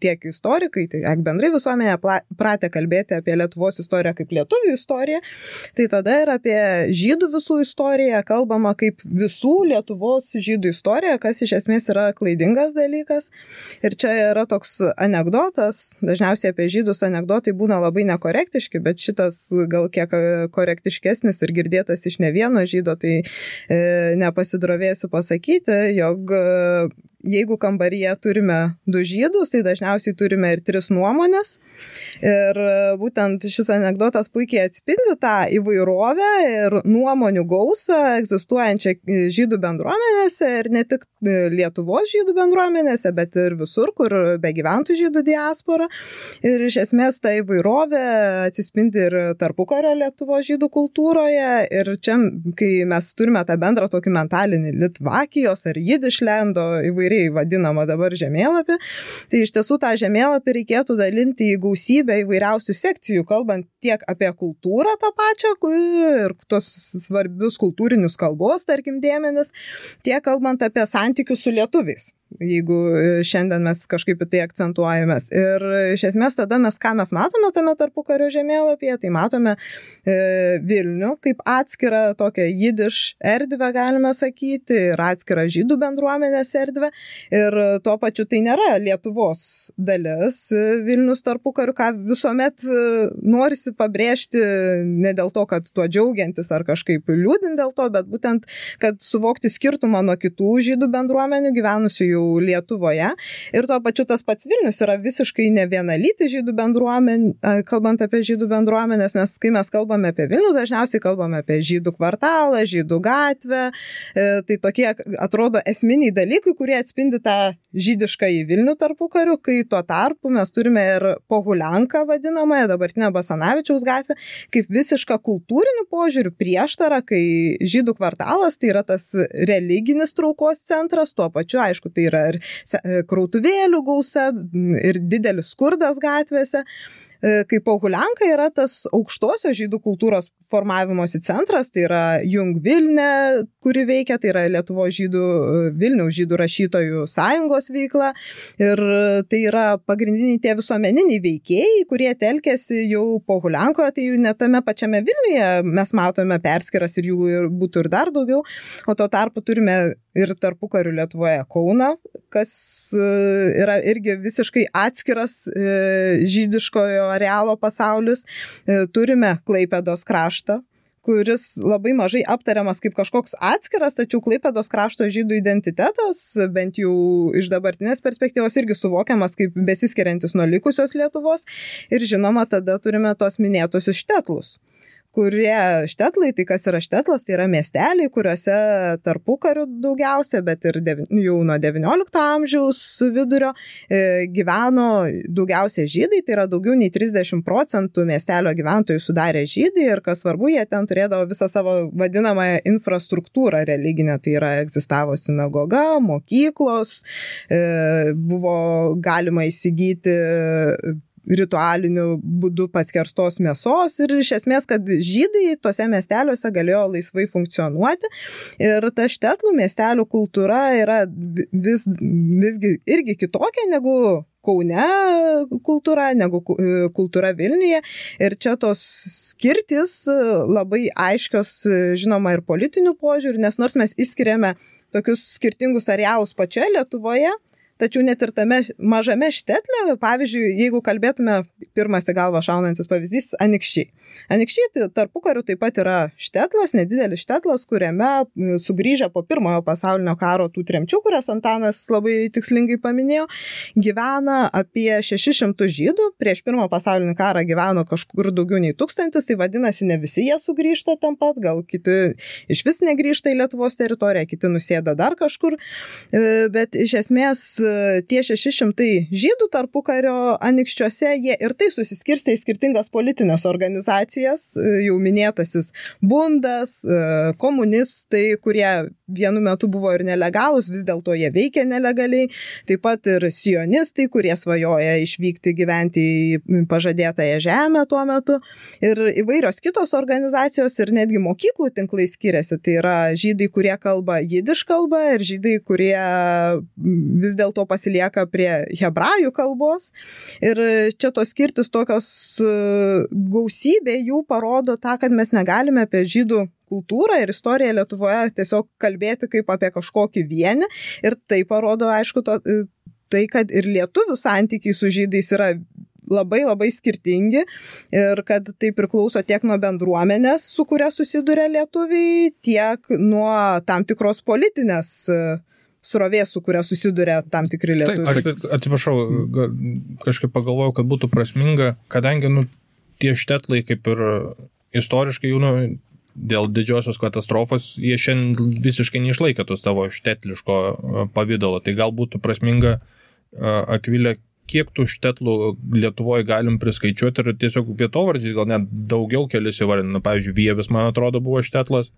tiek istorikai, tai bendrai visuomenė pratę kalbėti apie Lietuvos istoriją kaip lietuvių istoriją, tai tada ir apie žydų visų istoriją kalbama kaip visų Lietuvos žydų istorija, kas iš esmės yra klaidingas dalykas. Ir čia yra toks anegdotas, dažniausiai apie žydus anegdotai būna labai nekorektiški, bet šitas gal kiek korektiškesnis ir girdėtas iš ne vieno žydo, tai e, nepasidrovėsiu pasakyti, jog jeigu kambaryje turime du žydus, tai dažniausiai turime ir tris nuomonės. Ir e, būtent šis anegdotas puikiai atspindi tą įvairovę ir nuomonių gausą egzistuojančią žydų bendruomenėse ir ne tik Lietuvos žydų bendruomenėse, bet ir visur, kur begyventų žydų diaspora. Ir iš esmės ta įvairovė atsispindi ir tarpukario Lietuvos žydų kultūroje. Ir čia, kai mes turime tą bendrą tokį mentalinį Litvakijos ar Jidišlendo įvairiai populiariai vadinama dabar žemėlapį, tai iš tiesų tą žemėlapį reikėtų dalinti į gausybę įvairiausių sekcijų, kalbant tiek apie kultūrą tą pačią ir tos svarbius kultūrinius kalbos, tarkim, dėmenis, tiek kalbant apie santykius su lietuviais jeigu e, šiandien mes kažkaip į tai akcentuojamės. Ir iš esmės tada mes, ką mes matome tame tarpukario žemėlapyje, tai matome e, Vilnių kaip atskirą tokią jidiš erdvę, galime sakyti, ir atskirą žydų bendruomenės erdvę. Ir tuo pačiu tai nėra Lietuvos dalis e, Vilnius tarpukariu, ką visuomet e, norisi pabrėžti ne dėl to, kad tuo džiaugiantis ar kažkaip liūdint dėl to, bet būtent, kad suvokti skirtumą nuo kitų žydų bendruomenių gyvenusių jau jau Lietuvoje. Ir tuo pačiu tas pats Vilnius yra visiškai ne vienalytis žydų bendruomenė, kalbant apie žydų bendruomenės, nes kai mes kalbame apie Vilnių, dažniausiai kalbame apie žydų kvartalą, žydų gatvę. E, tai tokie atrodo esminiai dalykai, kurie atspindi tą žydišką į Vilnių tarpu karių, kai tuo tarpu mes turime ir Pohulianką vadinamąją, dabartinę Basanavičiaus gatvę, kaip visišką kultūrinių požiūrių prieštarą, kai žydų kvartalas tai yra tas religinis traukos centras, tuo pačiu, aišku, tai yra yra ir e, krautuvėlių gausa, ir didelis skurdas gatvėse. E, kaip Pauhulianka yra tas aukštosios žydų kultūros formavimosi centras, tai yra Jung Vilne, kuri veikia, tai yra Lietuvo žydų, Vilniaus žydų rašytojų sąjungos veikla. Ir tai yra pagrindiniai tie visuomeniniai veikėjai, kurie telkėsi jau po Hulenkoje, tai net tame pačiame Vilniuje mes matome perskiras ir jų ir būtų ir dar daugiau. O tuo tarpu turime ir tarpu karių Lietuvoje Kauna, kas e, yra irgi visiškai atskiras e, žydiškojo arealo pasaulis. E, turime Klaipėdos kraštą, kuris labai mažai aptariamas kaip kažkoks atskiras, tačiau Klaipėdos krašto žydų identitetas, bent jau iš dabartinės perspektyvos, irgi suvokiamas kaip besiskiriantis nuo likusios Lietuvos. Ir žinoma, tada turime tos minėtosius štetlus kurie štetlai, tai kas yra štetlas, tai yra miesteliai, kuriuose tarpu karių daugiausia, bet ir dev, jau nuo XIX amžiaus vidurio e, gyveno daugiausia žydai, tai yra daugiau nei 30 procentų miestelio gyventojų sudarė žydai ir kas svarbu, jie ten turėdavo visą savo vadinamąją infrastruktūrą religinę, tai yra egzistavo sinagoga, mokyklos, e, buvo galima įsigyti ritualiniu būdu paskerstos mėsos ir iš esmės, kad žydai tuose miesteliuose galėjo laisvai funkcionuoti. Ir ta štetlų miestelių kultūra yra vis, visgi irgi kitokia negu Kaune kultūra, negu kultūra Vilniuje. Ir čia tos skirtis labai aiškios, žinoma, ir politinių požiūrių, nes nors mes išskiriame tokius skirtingus arealus pačioje Lietuvoje, Tačiau net ir tame mažame štetle, pavyzdžiui, jeigu kalbėtume, pirmas į galvą šaunantis pavyzdys - anikščiai. Anikščiai tai tarpu kariu taip pat yra štetlas, nedidelis štetlas, kuriame sugrįžę po pirmojo pasaulinio karo tų tremčių, kurias Antanas labai tikslingai paminėjo, gyvena apie 600 žydų, prieš pirmą pasaulinį karą gyveno kažkur daugiau nei tūkstantis, tai vadinasi, ne visi jie sugrįžta tam pat, gal kiti iš vis negrįžta į Lietuvos teritoriją, kiti nusėda dar kažkur, e, bet iš esmės tie 600 žydų tarpukario anikščiuose, jie ir tai susiskirstė į skirtingas politinės organizacijas, jau minėtasis bundas, komunistai, kurie vienu metu buvo ir nelegalus, vis dėlto jie veikia nelegaliai, taip pat ir sionistai, kurie svajoja išvykti gyventi į pažadėtąją žemę tuo metu, ir įvairios kitos organizacijos ir netgi mokyklų tinklai skiriasi, tai yra žydai, kurie kalba jidiš kalbą ir žydai, kurie vis dėlto dėlto pasilieka prie hebrajų kalbos. Ir čia tos skirtis tokios e, gausybė jų parodo tą, kad mes negalime apie žydų kultūrą ir istoriją Lietuvoje tiesiog kalbėti kaip apie kažkokį vienį. Ir tai parodo, aišku, to, e, tai, kad ir lietuvių santykiai su žydais yra labai labai skirtingi ir kad tai priklauso tiek nuo bendruomenės, su kuria susiduria lietuviai, tiek nuo tam tikros politinės uh, srovė, su kuria susiduria tam tikri lietuviai. Aš atsiprašau, kažkaip pagalvojau, kad būtų prasminga, kadangi nu, tie štetlai kaip ir istoriškai jau nu, dėl didžiosios katastrofos, jie šiandien visiškai neišlaikė tos tavo štetliško pavydalo. Tai gal būtų prasminga akvilė, kiek tų štetlų Lietuvoje galim priskaičiuoti ir tiesiog vietovardžiai, gal net daugiau kelis įvardina. Pavyzdžiui, Vievis, man atrodo, buvo štetlas,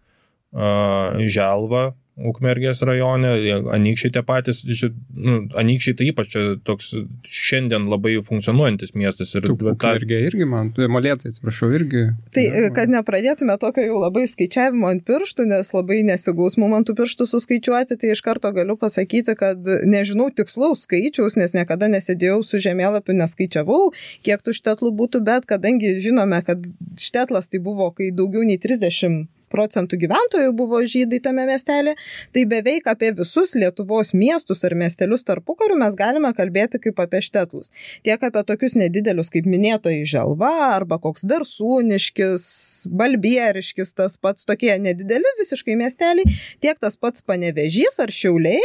Želva, Ukmergės rajone, anykščiai tie patys, nu, anykščiai tai ypač toks šiandien labai funkcionuojantis miestas. Ir Ukmergė irgi man, tai molėtai, atsiprašau, irgi. Tai, kad nepradėtume tokio jau labai skaičiavimo ant pirštų, nes labai nesigaus momentų pirštų suskaičiuoti, tai iš karto galiu pasakyti, kad nežinau tikslaus skaičiaus, nes niekada nesėdėjau su žemėlapiu, neskaičiavau, kiek tų štetlų būtų, bet kadangi žinome, kad štetlas tai buvo, kai daugiau nei 30 procentų gyventojų buvo žydai tame miestelė, tai beveik apie visus Lietuvos miestus ar miestelius tarpukariu mes galime kalbėti kaip apie štetlus. Tiek apie tokius nedidelius, kaip minėtoji Želva arba koks Darsūniškis, Balbieriškis, tas pats tokie nedideli visiškai miesteliai, tiek tas pats Panevežys ar Šiauliai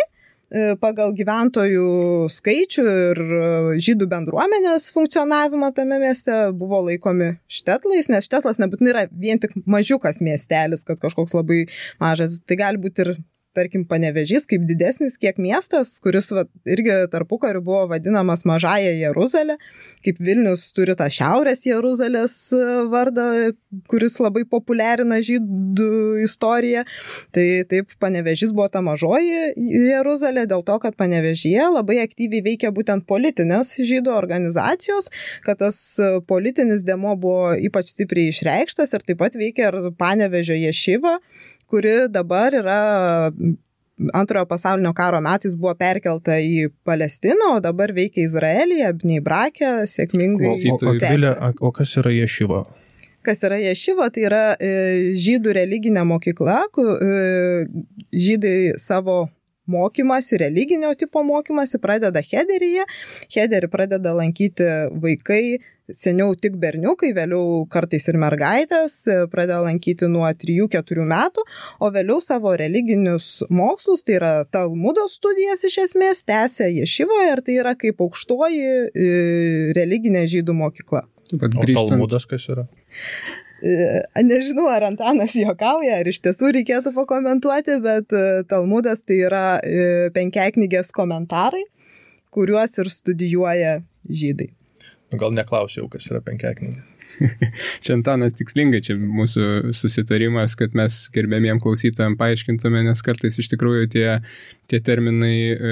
pagal gyventojų skaičių ir e, žydų bendruomenės funkcionavimą tame mieste buvo laikomi štetlais, nes štetlas nebūtinai yra vien tik mažiukas miestelis, kad kažkoks labai mažas. Tai gali būti ir tarkim, Panevežys kaip didesnis kiek miestas, kuris va, irgi tarpu kariu buvo vadinamas Mažąją Jeruzalę, kaip Vilnius turi tą Šiaurės Jeruzalės e, vardą, kuris labai populiarina žydų istoriją. Tai taip, Panevežys buvo ta Mažoji Jeruzalė dėl to, kad Panevežyje labai aktyviai veikia būtent politinės žydų organizacijos, kad tas politinis demo buvo ypač stipriai išreikštas ir taip pat veikia ir Panevežio Ješyva, kuri dabar yra antrojo pasaulinio karo metais buvo perkelta į Palestiną, o dabar veikia Izraelyje, Bneibrake, sėkmingai. O, o, o, o kas yra Ješiva? Kas yra Ješiva, tai yra e, žydų religinė mokykla, kur e, žydai savo mokymasi, religinio tipo mokymasi pradeda Hederyje. Hederį pradeda lankyti vaikai, seniau tik berniukai, vėliau kartais ir mergaitės, pradeda lankyti nuo 3-4 metų, o vėliau savo religinius mokslus, tai yra Talmudo studijas iš esmės, tęsia Ješivoje ir tai yra kaip aukštoji e, religinė žydų mokykla. Pat grįžtant. Talmudas kas yra? E, nežinau, ar Antanas juokauja, ar iš tiesų reikėtų pakomentuoti, bet e, Talmudas tai yra e, penkiaknygės komentarai, kuriuos ir studijuoja žydai. Gal neklausiau, kas yra penkiaknygė. čia Antanas tikslingai, čia mūsų susitarimas, kad mes gerbėmiem klausytojams paaiškintume, nes kartais iš tikrųjų tie tie terminai e,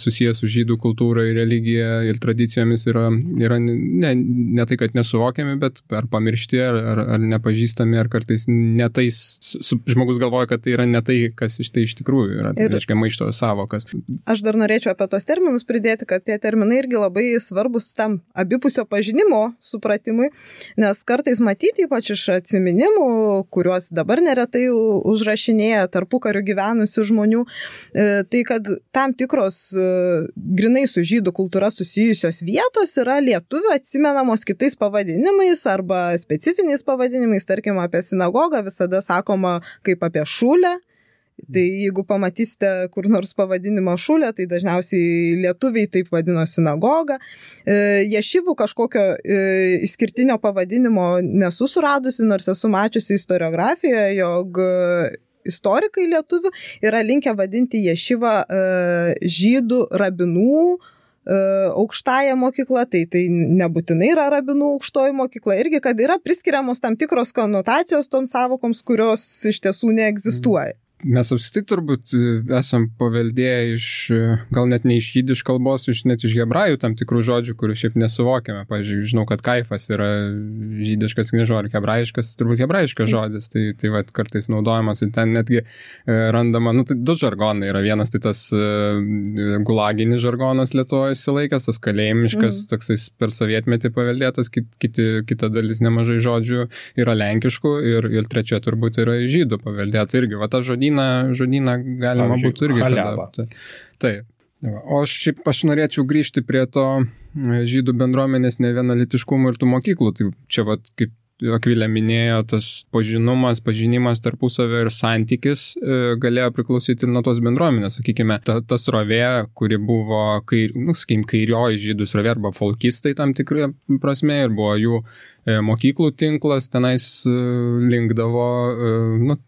susijęs su žydų kultūra ir religija ir tradicijomis yra, yra ne, ne tai, kad nesuvokiami, bet ar pamiršti, ar, ar, ar nepažįstami, ar kartais netais, su, žmogus galvoja, kad tai yra ne tai, kas iš tai iš tikrųjų yra, tai reiškia maišto savokas. Aš dar norėčiau apie tos terminus pridėti, kad tie terminai irgi labai svarbus tam abipusio pažinimo supratimui, nes kartais matyti, ypač iš atsiminimų, kuriuos dabar neretai užrašinėja tarpu karių gyvenusių žmonių, E, tai kad tam tikros e, grinai su žydų kultūra susijusios vietos yra lietuvių atsimenamos kitais pavadinimais arba specifiniais pavadinimais, tarkim apie sinagogą visada sakoma kaip apie šulę. Tai jeigu pamatysite kur nors pavadinimą šulę, tai dažniausiai lietuviai taip vadino sinagogą. E, ješivų kažkokio e, išskirtinio pavadinimo nesu suradusi, nors esu mačiusi istoriografijoje, jog istorikai lietuvių yra linkę vadinti ješivą e, žydų rabinų e, aukštąją mokyklą, tai tai nebūtinai yra rabinų aukštoji mokykla, irgi kad yra priskiriamos tam tikros konotacijos toms savokoms, kurios iš tiesų neegzistuoja mes apskritai turbūt e, esam paveldėję iš, e, gal net ne iš jidiš kalbos, iš net iš hebrajų tam tikrų žodžių, kurių šiaip nesuvokiame. Pavyzdžiui, žinau, kad kaifas yra žydiškas knyžo ar hebrajiškas, turbūt hebrajiškas žodis, tai, tai va, kartais naudojamas ir ten netgi e, randama, nu, tai du žargonai yra. Vienas tai tas gulaginis žargonas Lietuvoje įsilaikęs, tas kalėjimiškas, mm. toksai per sovietmetį paveldėtas, kit, kiti, kita dalis nemažai žodžių yra lenkiškų ir, ir trečia turbūt yra žydų paveldėta irgi. Va, tas žodis žodyną, žodyną galima Pavyzdžiui, būtų irgi. Kada, taip. O šiaip aš norėčiau grįžti prie to e, žydų bendruomenės nevienalitiškumo ir tų mokyklų. Tai čia vat, kaip Akvilė minėjo, tas pažinumas, pažinimas tarpusavio ir santykis e, galėjo priklausyti ir nuo tos bendruomenės. Sakykime, ta, ta srovė, kuri buvo, kair, nu, sakykim, kairioji žydų srovė arba folkistai tam tikrai prasme ir buvo jų e, mokyklų tinklas, tenais linkdavo, nu,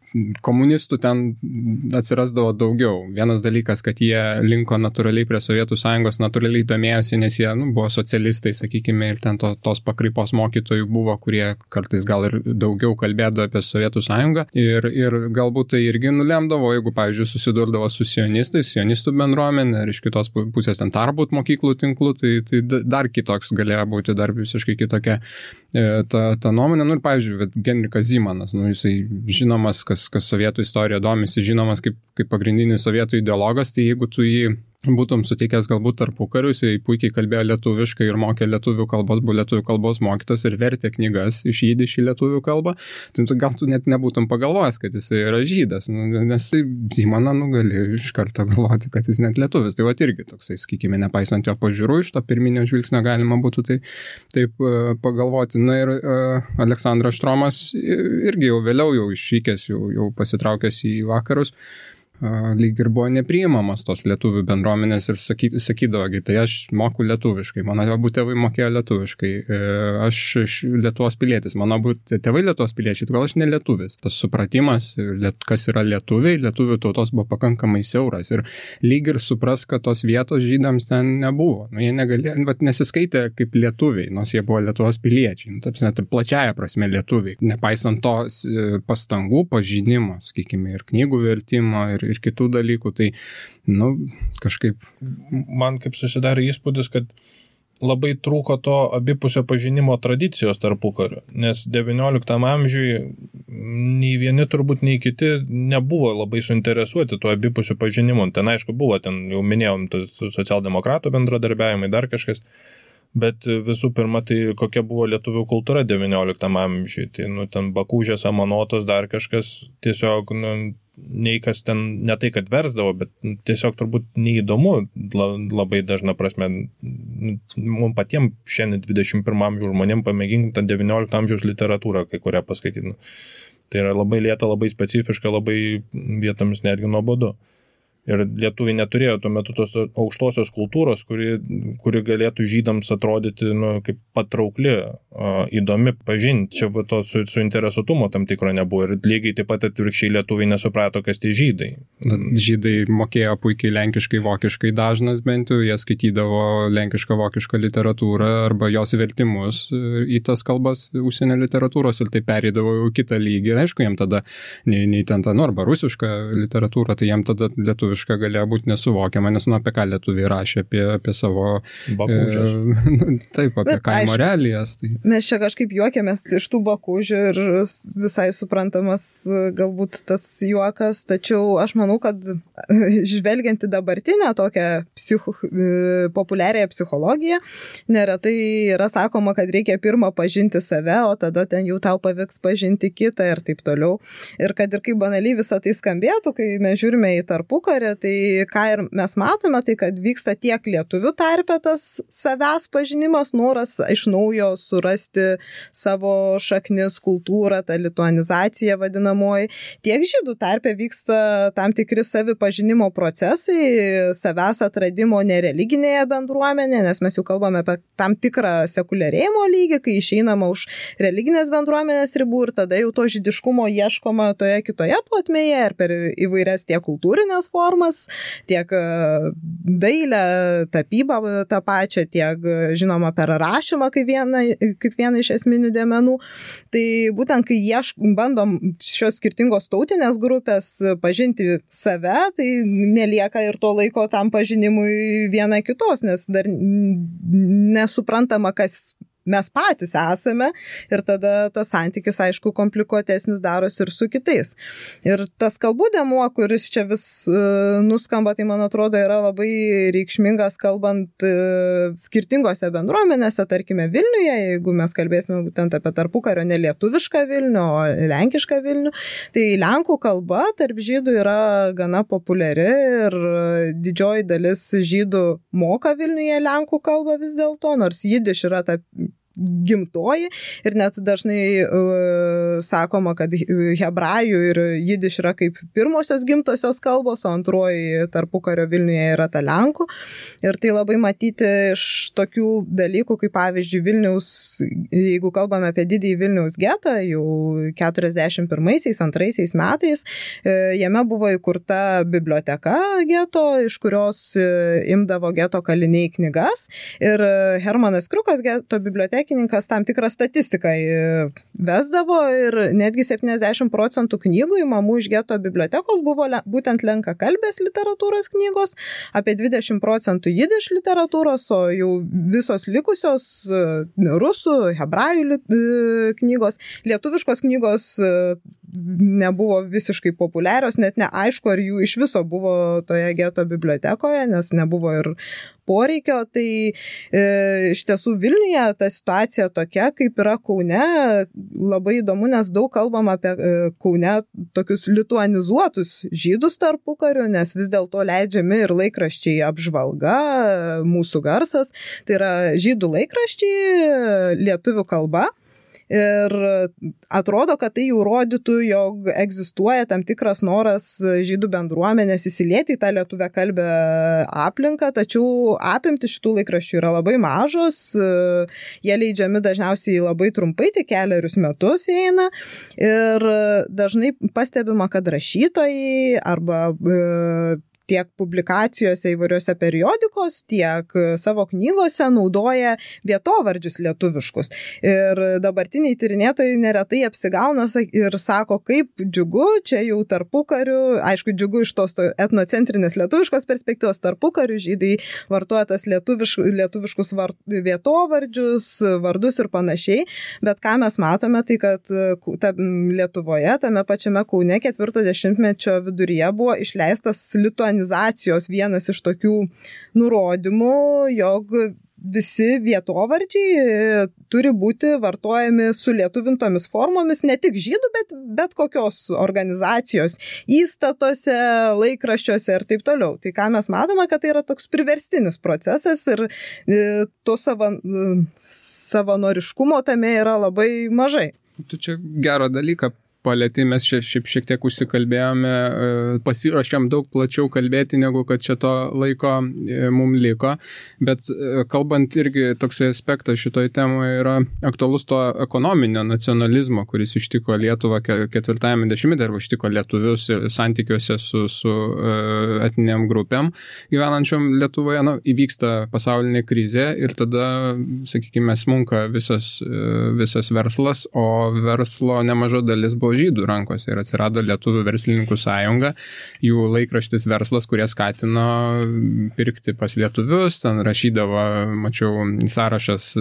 komunistų ten atsirasdavo daugiau. Vienas dalykas, kad jie linko natūraliai prie Sovietų sąjungos, natūraliai domėjosi, nes jie nu, buvo socialistai, sakykime, ir ten to, tos pakraipos mokytojų buvo, kurie kartais gal ir daugiau kalbėdavo apie Sovietų sąjungą. Ir, ir galbūt tai irgi nulemdavo, jeigu, pavyzdžiui, susidurdavo su sionistais, sionistų bendruomenė, ir iš kitos pusės ten tarbūt mokyklų tinklų, tai, tai dar kitoks galėjo būti, dar visiškai kitokia e, ta, ta nuomonė. Nu, ir, pavyzdžiui, Genrikas Zimanas, nu, jisai žinomas, kas, kas sovietų istorija domisi, žinomas kaip, kaip pagrindinis sovietų ideologas, tai jeigu tu jį būtum sutikęs galbūt tarpu karius, jis puikiai kalbėjo lietuviškai ir mokė lietuvių kalbos, buvo lietuvių kalbos mokytas ir vertė knygas iš jydiš į lietuvių kalbą, tai gal tu net nebūtum pagalvojęs, kad jis yra žydas, nu, nes Zimana nu, gali iš karto galvoti, kad jis net lietuvis. Tai va irgi toksai, sakykime, nepaisant jo pažiūrų, iš to pirminio žvilgsnio galima būtų tai, taip uh, pagalvoti. Na ir uh, Aleksandras Štromas irgi jau vėliau jau išvykęs, jau, jau pasitraukęs į vakarus. Uh, lyg ir buvo nepriimamas tos lietuvių bendruomenės ir saky, sakydavo, tai aš moku lietuviškai, mano abu tėvai mokėjo lietuviškai, e, aš Lietuvos pilietis, mano abu tėvai Lietuvos piliečiai, gal aš ne lietuvis. Tas supratimas, kas yra lietuviai, lietuvių tautos buvo pakankamai siauras ir lyg ir supras, kad tos vietos žydams ten nebuvo. Nu, jie negalėjo, bet nesiskaitė kaip lietuviai, nors jie buvo Lietuvos piliečiai, nu, taip, net plačiaja prasme lietuviai, nepaisant to pastangų pažinimo, sakykime, ir knygų vertimo, ir ir kitų dalykų. Tai, nu, kažkaip. Man kaip susidarė įspūdis, kad labai trūko to abipusio pažinimo tradicijos tarpu kariu, nes XIX amžiui nei vieni turbūt, nei kiti nebuvo labai suinteresuoti tuo abipusiu pažinimu. Ten aišku buvo, ten jau minėjom, socialdemokratų bendradarbiavimai, dar kažkas. Bet visų pirma, tai kokia buvo lietuvių kultūra XIX amžiuje. Tai, nu, ten bakūžės, amanotos, dar kažkas tiesiog, nu, nei kas ten ne tai, kad versdavo, bet tiesiog turbūt neįdomu labai dažna prasme. Mums patiems šiandien 21 amžiaus žmonėms pamėginti tą 19 amžiaus literatūrą, kai kurią paskaityti. Tai yra labai lieta, labai specifiška, labai vietomis netgi nuobodu. Ir lietuviai neturėjo tuo metu tos aukštosios kultūros, kuri, kuri galėtų žydams atrodyti nu, kaip patraukli, įdomi pažinti. Čia to su, suinteresuotumo tam tikro nebuvo. Ir lygiai taip pat atvirkščiai lietuviai nesuprato, kas tai žydai. Žydai mokėjo puikiai lenkiškai, vokiškai dažnas bent jau, jie skaitydavo lenkišką, vokišką literatūrą arba jos vertimus į tas kalbas užsienio literatūros ir tai perėdavo į kitą lygį. Aišku, jiem tada, nei, nei ten ta, nu, arba rusiška literatūra, tai jiem tada lietuvių lietuviška galėjo būti nesuvokiama, nes nu apie ką lietuviai rašė, apie, apie savo... Bakūžės. E, taip, apie Bet, kaimo aišku, realijas. Tai. Mes čia kažkaip juokiamės iš tų bakūžių ir visai suprantamas galbūt tas juokas, tačiau aš manau, kad žvelgiant į dabartinę tokią psicho, e, populiariąją psichologiją, neretai yra sakoma, kad reikia pirmą pažinti save, o tada ten jau tau pavyks pažinti kitą ir taip toliau. Ir kad ir kaip banaliai visą tai skambėtų, kai mes žiūrime į tarpukarį, išorę, tai ką ir mes matome, tai kad vyksta tiek lietuvių tarpe tas savęs pažinimas, noras iš naujo surasti savo šaknis, kultūrą, tą lituanizaciją vadinamoji, tiek žydų tarpe vyksta tam tikri savipažinimo procesai, savęs atradimo nereliginėje bendruomenėje, nes mes jau kalbame apie tam tikrą sekuliarėjimo lygį, kai išeinama už religinės bendruomenės ribų ir tada jau to žydiškumo ieškoma toje kitoje plotmėje ir per įvairias tiek kultūrinės formas, formas, tiek e, dailę, tapybą tą pačią, tiek žinoma per rašymą kaip vieną, kaip vieną iš esminių dėmenų. Tai būtent kai iešk, bandom šios skirtingos tautinės grupės pažinti save, tai nelieka ir to laiko tam pažinimui viena kitos, nes dar nesuprantama, kas mes patys esame ir tada tas santykis, aišku, komplikuotesnis darosi ir su kitais. Ir tas kalbų demo, kuris čia vis uh, nuskamba, tai man atrodo yra labai reikšmingas, kalbant uh, skirtingose bendruomenėse, tarkime Vilniuje, jeigu mes kalbėsime būtent apie tarpukario nelietuvišką Vilnių, o lenkišką Vilnių, tai lenkų kalba tarp žydų yra gana populiari ir didžioji dalis žydų moka Vilniuje lenkų kalbą vis dėlto, nors jidiš yra ta gimtoji ir net dažnai uh, sakoma, kad hebrajų ir jidiš yra kaip pirmosios gimtosios kalbos, o antroji tarpukario Vilniuje yra ta lenkų. Ir tai labai matyti iš tokių dalykų, kaip pavyzdžiui Vilniaus, jeigu kalbame apie didįjį Vilniaus getą, jau 41-2 metais, e, jame buvo įkurta biblioteka geto, iš kurios e, imdavo geto kaliniai knygas. Ir Hermanas Krukas, geto bibliotekininkas, tam tikrą statistiką e, vesdavo ir netgi 70 procentų knygų įmamų iš geto bibliotekos buvo būtent lenka kalbės literatūros knygos, apie 20 procentų jidiš literatūros, o jau visos likusios e, rusų, hebrajų e, knygos, lietuviškos knygos nebuvo visiškai populiarios, net neaišku, ar jų iš viso buvo toje geto bibliotekoje, nes nebuvo ir poreikio. Tai e, iš tiesų Vilniuje ta situacija tokia, kaip yra Kaune, labai įdomu, nes daug kalbam apie e, Kaune tokius lituanizuotus žydus tarpu kariu, nes vis dėlto leidžiami ir laikraščiai apžvalga, mūsų garsas, tai yra žydų laikraščiai lietuvių kalba. Ir atrodo, kad tai jau rodytų, jog egzistuoja tam tikras noras žydų bendruomenės įsilieti į tą lietuvę kalbę aplinką, tačiau apimti šitų laikraščių yra labai mažos, jie leidžiami dažniausiai labai trumpai, tik keliarius metus eina. Ir dažnai pastebima, kad rašytojai arba tiek publikacijose įvairiuose periodikos, tiek savo knygose naudoja vietovardžius lietuviškus. Ir dabartiniai tyrinėtojai neretai apsigauna ir sako, kaip džiugu, čia jau tarpu kariu, aišku, džiugu iš tos etnocentrinės lietuviškos perspektyvos tarpu kariu, žydai vartoja tas lietuviš, lietuviškus vart, vietovardžius, vardus ir panašiai, bet ką mes matome, tai kad ta, Lietuvoje, tame pačiame Kaune ketvirto dešimtmečio viduryje buvo išleistas lituanizacijos organizacijos vienas iš tokių nurodymų, jog visi vietovardžiai e, turi būti vartojami su lietuvintomis formomis ne tik žydų, bet bet kokios organizacijos įstatuose, laikraščiuose ir taip toliau. Tai ką mes matome, kad tai yra toks priverstinis procesas ir e, to savan, savanoriškumo tame yra labai mažai. Tu čia gerą dalyką palėtį, mes čia šiaip šiek tiek užsikalbėjome, e, pasiruošėm daug plačiau kalbėti, negu kad čia to laiko e, mums liko, bet e, kalbant irgi toksai aspektas šitoj temoje yra aktualus to ekonominio nacionalizmo, kuris ištiko Lietuvą ketvirtajame dešimtmetyje arba ištiko lietuvius santykiuose su, su etiniam grupėm gyvenančiom Lietuvoje, na, įvyksta pasaulinė krizė ir tada, sakykime, smunka visas, visas verslas, o verslo nemaža dalis buvo žydų rankose ir atsirado Lietuvų verslininkų sąjunga, jų laikraštis verslas, kurie skatino pirkti pas lietuvius, ten rašydavo, mačiau, sąrašas,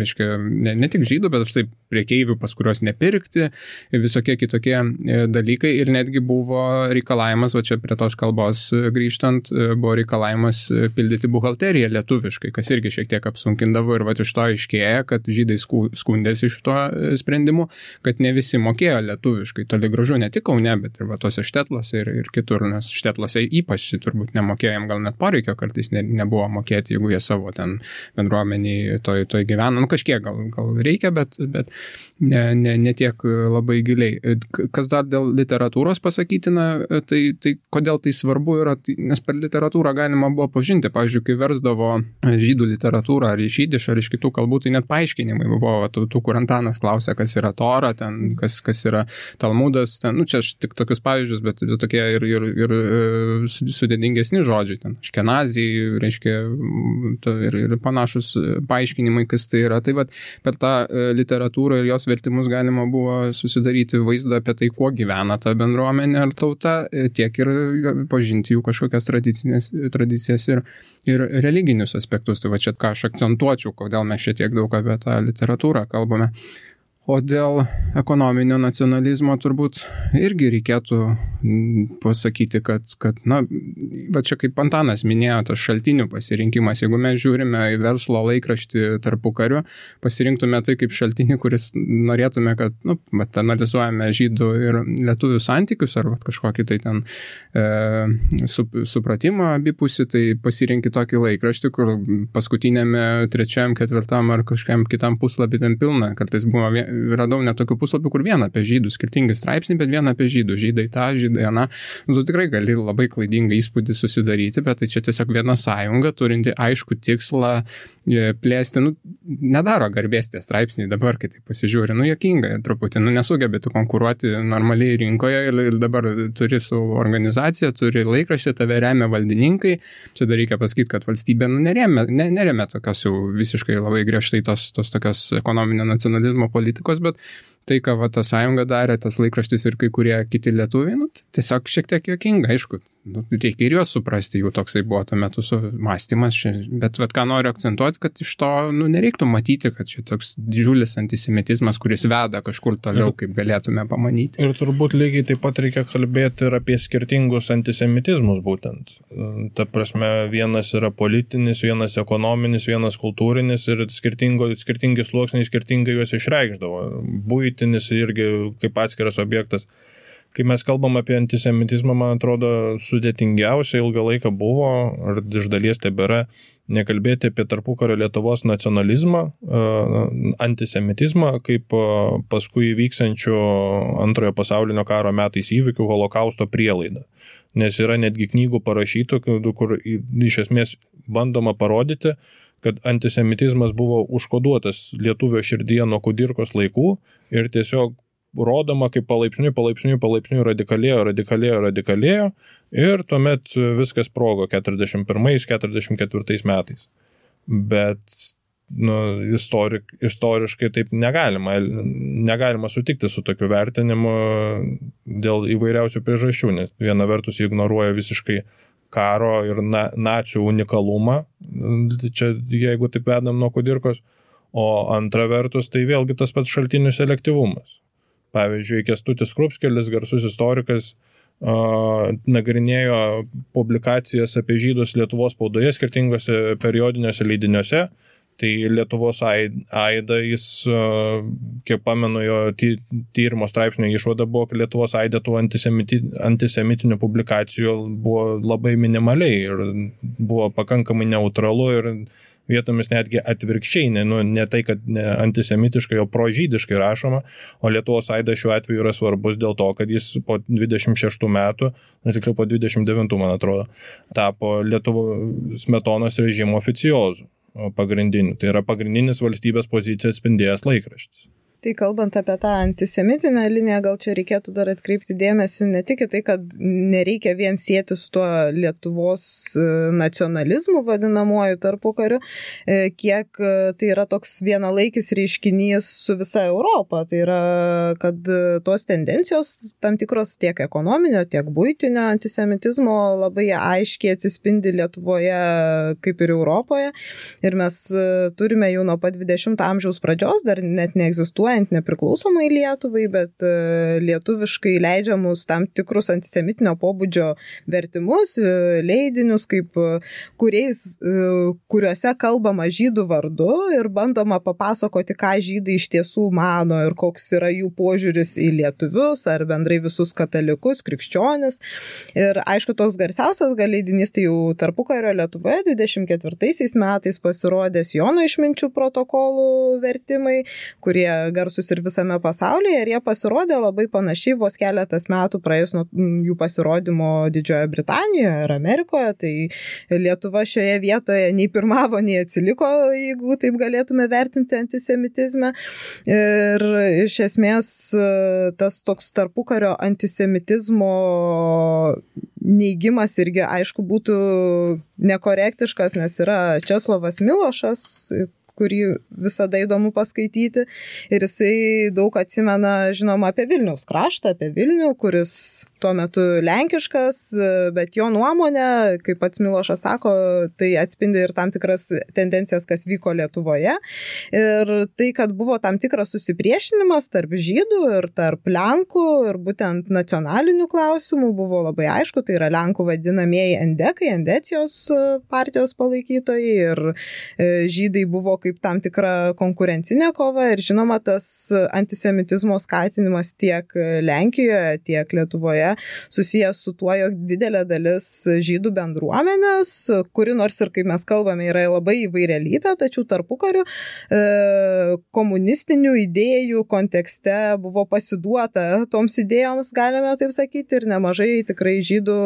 reiškia, ne, ne tik žydų, bet štai priekeivių, pas kuriuos nepirkti, visokie kitokie e, dalykai ir netgi buvo reikalavimas, va čia prie tos kalbos grįžtant, e, buvo reikalavimas pildyti buhalteriją lietuviškai, kas irgi šiek tiek apsunkindavo ir va iš to aiškėja, kad žydai skundėsi šito e, sprendimu, kad ne visi mokėjo lietuviškai toli gražu ne tik Kaune, bet ir va tose štetlose ir, ir kitur, nes štetlose ypač turbūt nemokėjom, gal net poreikio kartais ne, nebuvo mokėti, jeigu jie savo ten bendruomeniai toj, toj gyvena, nu kažkiek gal, gal reikia, bet, bet ne, ne, ne tiek labai giliai. Kas dar dėl literatūros pasakytina, tai, tai kodėl tai svarbu yra, tai, nes per literatūrą galima buvo pažinti, pavyzdžiui, kai versdavo žydų literatūrą ar iš įdiš ar iš kitų kalbų, tai net paaiškinimai buvo, tų, tų kur Antanas klausė, kas yra Tora, ten, kas, kas yra Talmudas, ten, nu čia aš tik tokius pavyzdžius, bet tokie ir, ir, ir e, sudėtingesni žodžiai, ten, škenazijai, reiškia, ir, ir panašus paaiškinimai, kas tai yra. Tai vad per tą e, literatūrą ir jos vertimus galima buvo susidaryti vaizdą apie tai, kuo gyvena ta bendruomenė ar tauta, e, tiek ir pažinti jų kažkokias tradicijas ir, ir religinius aspektus. Tai va čia ką aš akcentuočiau, kodėl mes šiek tiek daug apie tą literatūrą kalbame. O dėl ekonominio nacionalizmo turbūt irgi reikėtų pasakyti, kad, kad na, va čia kaip Antanas minėjo, tas šaltinių pasirinkimas, jeigu mes žiūrime į verslo laikraštį tarpu kariu, pasirinktume tai kaip šaltinį, kuris norėtume, kad, nu, mat, analizuojame žydų ir lietuvių santykius ar kažkokį tai ten e, sup, supratimą abipusį, tai pasirinkti tokį laikraštį, kur paskutinėme, trečiam, ketvirtam ar kažkam kitam puslapį ten pilna. Kartais buvo, radau net tokių puslapių, kur vieną apie žydų, skirtingi straipsniai, bet vieną apie žydų, žydai tą, žydai diena, nu, tu tikrai gali labai klaidingą įspūdį susidaryti, bet tai čia tiesiog viena sąjunga, turinti aišku tikslą e, plėsti, nu, nedaro garbės tie straipsniai dabar, kai tai pasižiūri, nu, jokinga truputį, nu, nesugebėtų konkuruoti normaliai rinkoje ir, ir dabar turi su organizacija, turi laikraštį, tave remia valdininkai, čia dar reikia pasakyti, kad valstybė, nu, neremia, ne, neremia tokios jau visiškai labai griežtai tos, tos tokios ekonominio nacionalizmo politikos, bet tai, ką va, ta sąjunga darė, tas laikraštis ir kai kurie kiti lietuviai, nu, tiesiog šiek tiek jokinga, aišku, nu, reikia ir juos suprasti, jų toksai buvo tuo metu mąstymas, bet vat, ką noriu akcentuoti, kad iš to nu, nereiktų matyti, kad čia toks didžiulis antisemitizmas, kuris veda kažkur toliau, ir, kaip galėtume pamanyti. Ir turbūt lygiai taip pat reikia kalbėti ir apie skirtingus antisemitizmus būtent. Ta prasme, vienas yra politinis, vienas ekonominis, vienas kultūrinis ir skirtingi sluoksniai skirtingai juos išreikšdavo. Būtinis irgi kaip atskiras objektas kai mes kalbam apie antisemitizmą, man atrodo, sudėtingiausia ilgą laiką buvo, ar iš dalies tebėra, nekalbėti apie tarpukario Lietuvos nacionalizmą, antisemitizmą, kaip paskui įvyksančio antrojo pasaulinio karo metais įvykių holokausto prielaidą. Nes yra netgi knygų parašytų, kur iš esmės bandoma parodyti, kad antisemitizmas buvo užkoduotas lietuvio širdyje nuo kudirkos laikų ir tiesiog rodoma, kaip palaipsniui, palaipsniui, palaipsniui radikalėjo, radikalėjo, radikalėjo ir tuomet viskas sprogo 41-44 metais. Bet nu, istorik, istoriškai taip negalima, negalima sutikti su tokiu vertinimu dėl įvairiausių priežasčių, nes viena vertus ignoruoja visiškai karo ir na, nacijų unikalumą, čia jeigu taip vedam nuo kudirkos, o antra vertus tai vėlgi tas pats šaltinių selektyvumas. Pavyzdžiui, Kestutis Krupskelis, garsus istorikas, nagrinėjo publikacijas apie žydus Lietuvos spaudoje skirtingose periodiniuose leidiniuose. Tai Lietuvos aida, jis, kiek pamenu, jo tyrimo straipsnio išvada buvo, kad Lietuvos aida tų antisemiti, antisemitinių publikacijų buvo labai minimaliai ir buvo pakankamai neutralu ir vietomis netgi atvirkščiai, ne, nu, ne tai, kad ne antisemitiškai, o prožydiškai rašoma, o Lietuvos aidas šiuo atveju yra svarbus dėl to, kad jis po 26 metų, na tikrai po 29, man atrodo, tapo Lietuvos smetonos režimo oficiozų pagrindiniu. Tai yra pagrindinis valstybės poziciją atspindėjęs laikraštis. Tai kalbant apie tą antisemitinę liniją, gal čia reikėtų dar atkreipti dėmesį ne tik į tai, kad nereikia vien sėti su tuo Lietuvos e, nacionalizmu vadinamuoju tarpu kariu, e, kiek e, tai yra toks vienalaikis reiškinys su visa Europa. Tai yra, kad tos tendencijos tam tikros tiek ekonominio, tiek būtinio antisemitizmo labai aiškiai atsispindi Lietuvoje kaip ir Europoje. Ir mes turime jau nuo pat 20 amžiaus pradžios, dar net neegzistuoja egzistuojant nepriklausomai Lietuvai, bet e, lietuviškai leidžiamus tam tikrus antisemitinio pobūdžio vertimus, e, leidinius, kaip e, kuriais, kuriuose kalbama žydų vardu ir bandoma papasakoti, ką žydai iš tiesų mano ir koks yra jų požiūris į lietuvius ar bendrai visus katalikus, krikščionis. Ir aišku, toks garsiausias gal leidinys tai jau tarpukario Lietuvoje 24 metais pasirodęs Jono išminčių protokolų vertimai, kurie garsus ir visame pasaulyje ir jie pasirodė labai panašiai vos keletas metų praėjus nuo jų pasirodymo Didžiojoje Britanijoje ir Amerikoje. Tai Lietuva šioje vietoje nei pirmavo, nei atsiliko, jeigu taip galėtume vertinti antisemitizmą. Ir iš esmės tas toks tarpukario antisemitizmo neigimas irgi aišku būtų nekorektiškas, nes yra Česlovas Milošas, kurį visada įdomu paskaityti. Ir jisai daug atsimena, žinoma, apie Vilniaus kraštą, apie Vilnių, kuris tuo metu lenkiškas, bet jo nuomonė, kaip pats Milošas sako, tai atspindi ir tam tikras tendencijas, kas vyko Lietuvoje. Ir tai, kad buvo tam tikras susipriešinimas tarp žydų ir tarp lenkų ir būtent nacionalinių klausimų buvo labai aišku, tai yra lenkų vadinamieji endekai, endecijos partijos palaikytojai ir e, žydai buvo kaip tam tikra konkurencinė kova ir žinoma tas antisemitizmo skatinimas tiek Lenkijoje, tiek Lietuvoje susijęs su tuo, jog didelė dalis žydų bendruomenės, kuri nors ir kaip mes kalbame yra labai įvairialybė, tačiau tarpu kariu e, komunistinių idėjų kontekste buvo pasiduota toms idėjoms, galime taip sakyti, ir nemažai tikrai žydų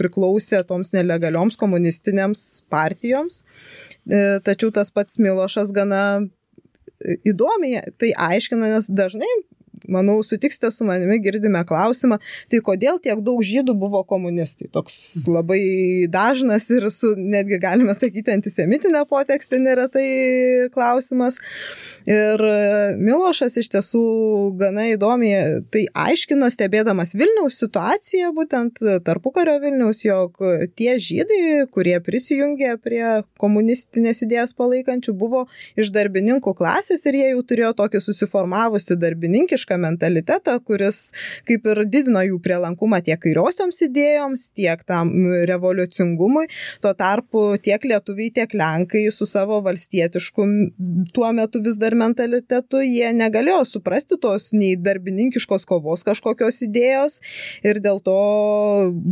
priklausė toms nelegalioms komunistinėms partijoms. E, tačiau tas pats Milošas gana įdomiai tai aiškina, nes dažnai manau, sutiksite su manimi, girdime klausimą, tai kodėl tiek daug žydų buvo komunistai? Toks labai dažnas ir su, netgi galime sakyti, antisemitinė potekstė neretai klausimas. Ir Milošas iš tiesų gana įdomiai tai aiškina, stebėdamas Vilniaus situaciją, būtent tarpukario Vilniaus, jog tie žydai, kurie prisijungė prie komunistinės idėjas palaikančių, buvo iš darbininkų klasės ir jie jau turėjo tokį susiformavusi darbininkišką mentalitetą, kuris kaip ir didino jų prielankumą tiek kairiosioms idėjoms, tiek tam revoliucingumui. Tuo tarpu tiek lietuviai, tiek lenkai su savo valstietišku tuo metu vis dar mentalitetu, jie negalėjo suprasti tos nei darbininkiškos kovos kažkokios idėjos ir dėl to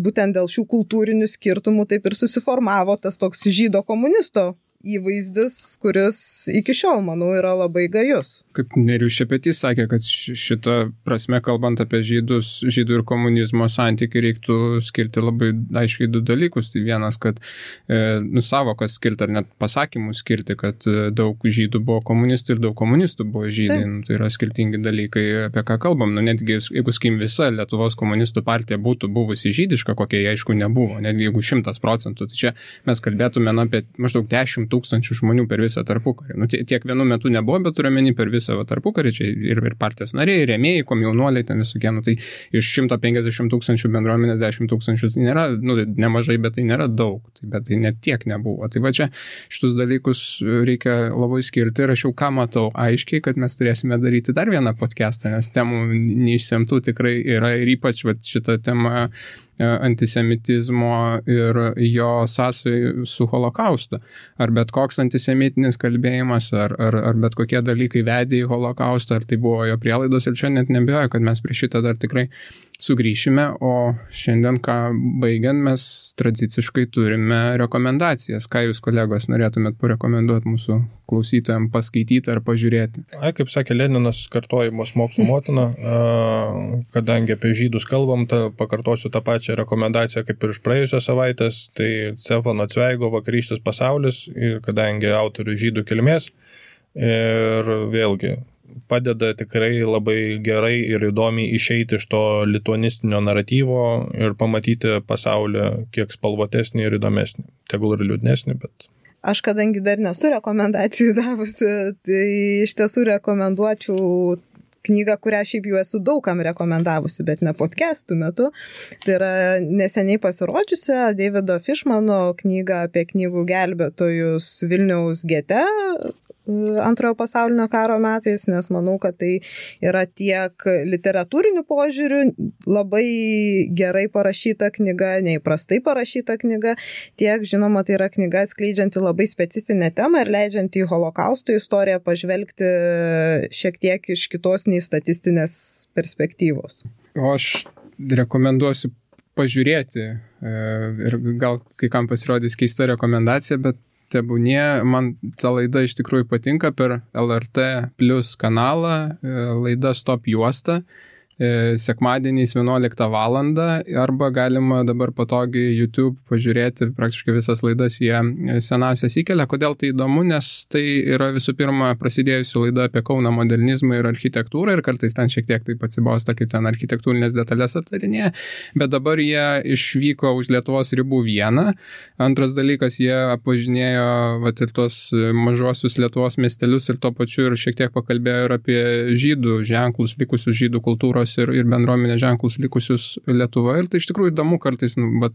būtent dėl šių kultūrinių skirtumų taip ir susiformavo tas toks žydo komunisto įvaizdis, kuris iki šiol, manau, yra labai gajus. Kaip Nerius Šepetys sakė, kad šitą prasme, kalbant apie žydus, žydų ir komunizmo santykių, reiktų skirti labai aiškiai du dalykus. Tai vienas, kad e, nu, savokas skirti ar net pasakymus skirti, kad e, daug žydų buvo komunistų ir daug komunistų buvo žydai. Nu, tai yra skirtingi dalykai, apie ką kalbam. Nu, netgi jeigu skim visa Lietuvos komunistų partija būtų buvusi žydiška, kokia jie aišku nebuvo, netgi jeigu šimtas procentų, tai čia mes kalbėtume nu, apie maždaug 10 tūkstančių žmonių per visą tarpukarį. Nu, tiek vienu metu nebuvo, bet turiu menį per visą tarpukarį, čia ir, ir partijos nariai, ir rėmėjai, komjaunuoliai, ten visokie, nu, tai iš 150 tūkstančių bendruomenės 10 tūkstančių tai nėra, nu, nemažai, bet tai nėra daug, tai, bet tai net tiek nebuvo. Tai va čia šitus dalykus reikia labai skirti ir aš jau ką matau aiškiai, kad mes turėsime daryti dar vieną podcastą, nes temų neišsemtų tikrai yra ir ypač va, šitą temą E, antisemitizmo ir jo sąsai su holokaustu. Ar bet koks antisemitinis kalbėjimas, ar, ar, ar bet kokie dalykai vedė į holokaustą, ar tai buvo jo prielaidos ir čia net nebejoju, kad mes prie šitą dar tikrai sugrįšime, o šiandien, ką baigiant, mes tradiciškai turime rekomendacijas. Ką jūs, kolegos, norėtumėt parekomenduoti mūsų klausytojams paskaityti ar pažiūrėti? Ai, kaip sakė Leninas, kartojimas mokslo motina, kadangi apie žydus kalbam, ta, pakartosiu tą pačią rekomendaciją kaip ir iš praėjusios savaitės, tai Cefano Cveigo vakarykštis pasaulis, kadangi autorių žydų kilmės, ir vėlgi padeda tikrai labai gerai ir įdomiai išeiti iš to lituanistinio naratyvo ir pamatyti pasaulį kiek spalvotesnį ir įdomesnį. Tegul ir liūdnesnį, bet. Aš kadangi dar nesu rekomendacijų davusi, tai iš tiesų rekomenduočiau knygą, kurią šiaip jau esu daugam rekomendavusi, bet ne podcastų metu. Tai yra neseniai pasirodžiusią Davido Fishmano knygą apie knygų gelbėtojus Vilniaus gete, antrojo pasaulinio karo metais, nes manau, kad tai yra tiek literatūrinių požiūrių labai gerai parašyta knyga, neįprastai parašyta knyga, tiek žinoma, tai yra knyga atskleidžianti labai specifinę temą ir leidžianti į holokausto istoriją pažvelgti šiek tiek iš kitos nei statistinės perspektyvos. O aš rekomenduosiu pažiūrėti e, ir gal kai kam pasirodys keista rekomendacija, bet tebūnie, man ta laida iš tikrųjų patinka per LRT plus kanalą, e, laida Stop juosta. E, sekmadieniais 11 val. arba galima dabar patogiai YouTube pažiūrėti praktiškai visas laidas, jie senasias įkelia. Kodėl tai įdomu, nes tai yra visų pirma prasidėjusi laida apie Kauno modernizmą ir architektūrą ir kartais ten šiek tiek taip atsibosta, kaip ten architektūrinės detalės aptarinėje, bet dabar jie išvyko už Lietuvos ribų vieną. Antras dalykas, jie pažinėjo vat, ir tos mažuosius Lietuvos miestelius ir tuo pačiu ir šiek tiek pakalbėjo ir apie žydų ženklus, likusius žydų kultūros kultūros ir, ir bendruomenės ženklus likusius Lietuvoje. Ir tai iš tikrųjų įdomu kartais nu, bet,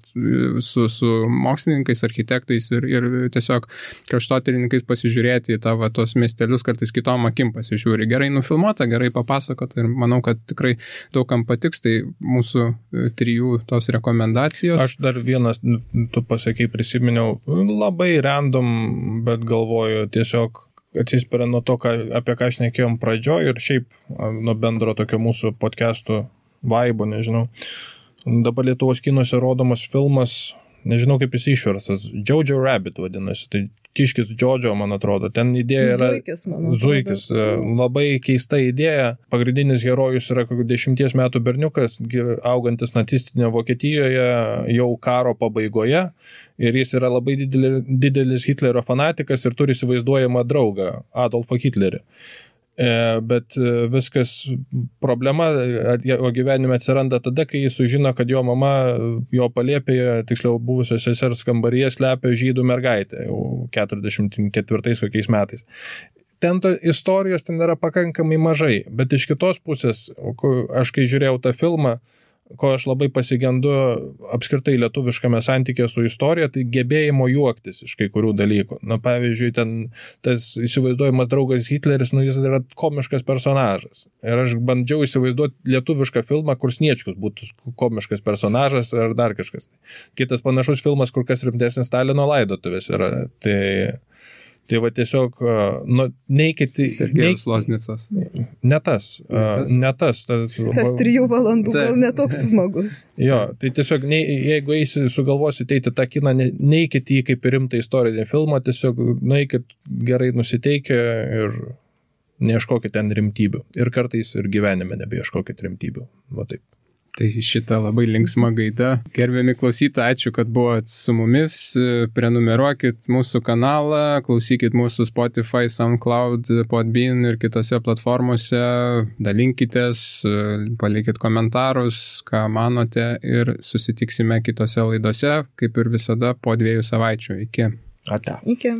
su, su mokslininkais, architektais ir, ir tiesiog kraštotyrininkais pasižiūrėti į tavo tos miestelius, kartais kitom akim pasižiūri. Gerai nufilmuota, gerai papasakota ir manau, kad tikrai daugam patiks. Tai mūsų e, trijų tos rekomendacijos. Aš dar vienas, tu pasakai, prisiminiau, labai random, bet galvoju tiesiog atsispiria nuo to, ką, apie ką aš nekėjom pradžioje ir šiaip nuo bendro tokio mūsų podcastų vaibo, nežinau. Dabar Lietuvos kinuose rodomas filmas, nežinau kaip jis išversas, Jojo Rabbit vadinasi, tai Kiškis Džodžio, man atrodo. Ten idėja yra. Zuikis, man Zuikis. E, labai keista idėja. Pagrindinis herojus yra kokių dešimties metų berniukas, augantis nacistinėje Vokietijoje jau karo pabaigoje. Ir jis yra labai didelis Hitlerio fanatikas ir turi įsivaizduojamą draugą Adolfą Hitlerį. E, bet e, viskas problema jo gyvenime atsiranda tada, kai jis sužino, kad jo mama jo palėpėje, tiksliau buvusios sesers kambaryje slepia žydų mergaitę jau 44 kokiais metais. Ten to istorijos ten yra pakankamai mažai, bet iš kitos pusės, aš kai žiūrėjau tą filmą, ko aš labai pasigendu apskritai lietuviškame santykė su istorija, tai gebėjimo juoktis iš kai kurių dalykų. Na, pavyzdžiui, ten tas įsivaizduojamas draugas Hitleris, nu, jis yra komiškas personažas. Ir aš bandžiau įsivaizduoti lietuvišką filmą, kur Sniečkus būtų komiškas personažas ar dar kažkas. Kitas panašus filmas, kur kas rimtesnis Stalino laidotuvės yra. Tai Tai va tiesiog, nu, neikit į... Sergejus Losnicas. Ne tas. Ne tas. Ne tas, tas Kas trijų valandų gal netoks smagus. Jo, tai tiesiog, ne, jeigu eisi, sugalvosite eiti tą kiną, ne, neikit į kaip rimtą istorinį filmą, tiesiog nueikit gerai nusiteikę ir neieškokit ten rimtybių. Ir kartais ir gyvenime nebeieškokit rimtybių. Va taip. Tai šitą labai linksmą gaidą. Gerbiami klausytojai, ačiū, kad buvot su mumis. Prenumeruokit mūsų kanalą, klausykit mūsų Spotify, SoundCloud, Podbean ir kitose platformose. Dalinkitės, palikit komentarus, ką manote ir susitiksime kitose laidose, kaip ir visada, po dviejų savaičių. Iki. Ate. Iki.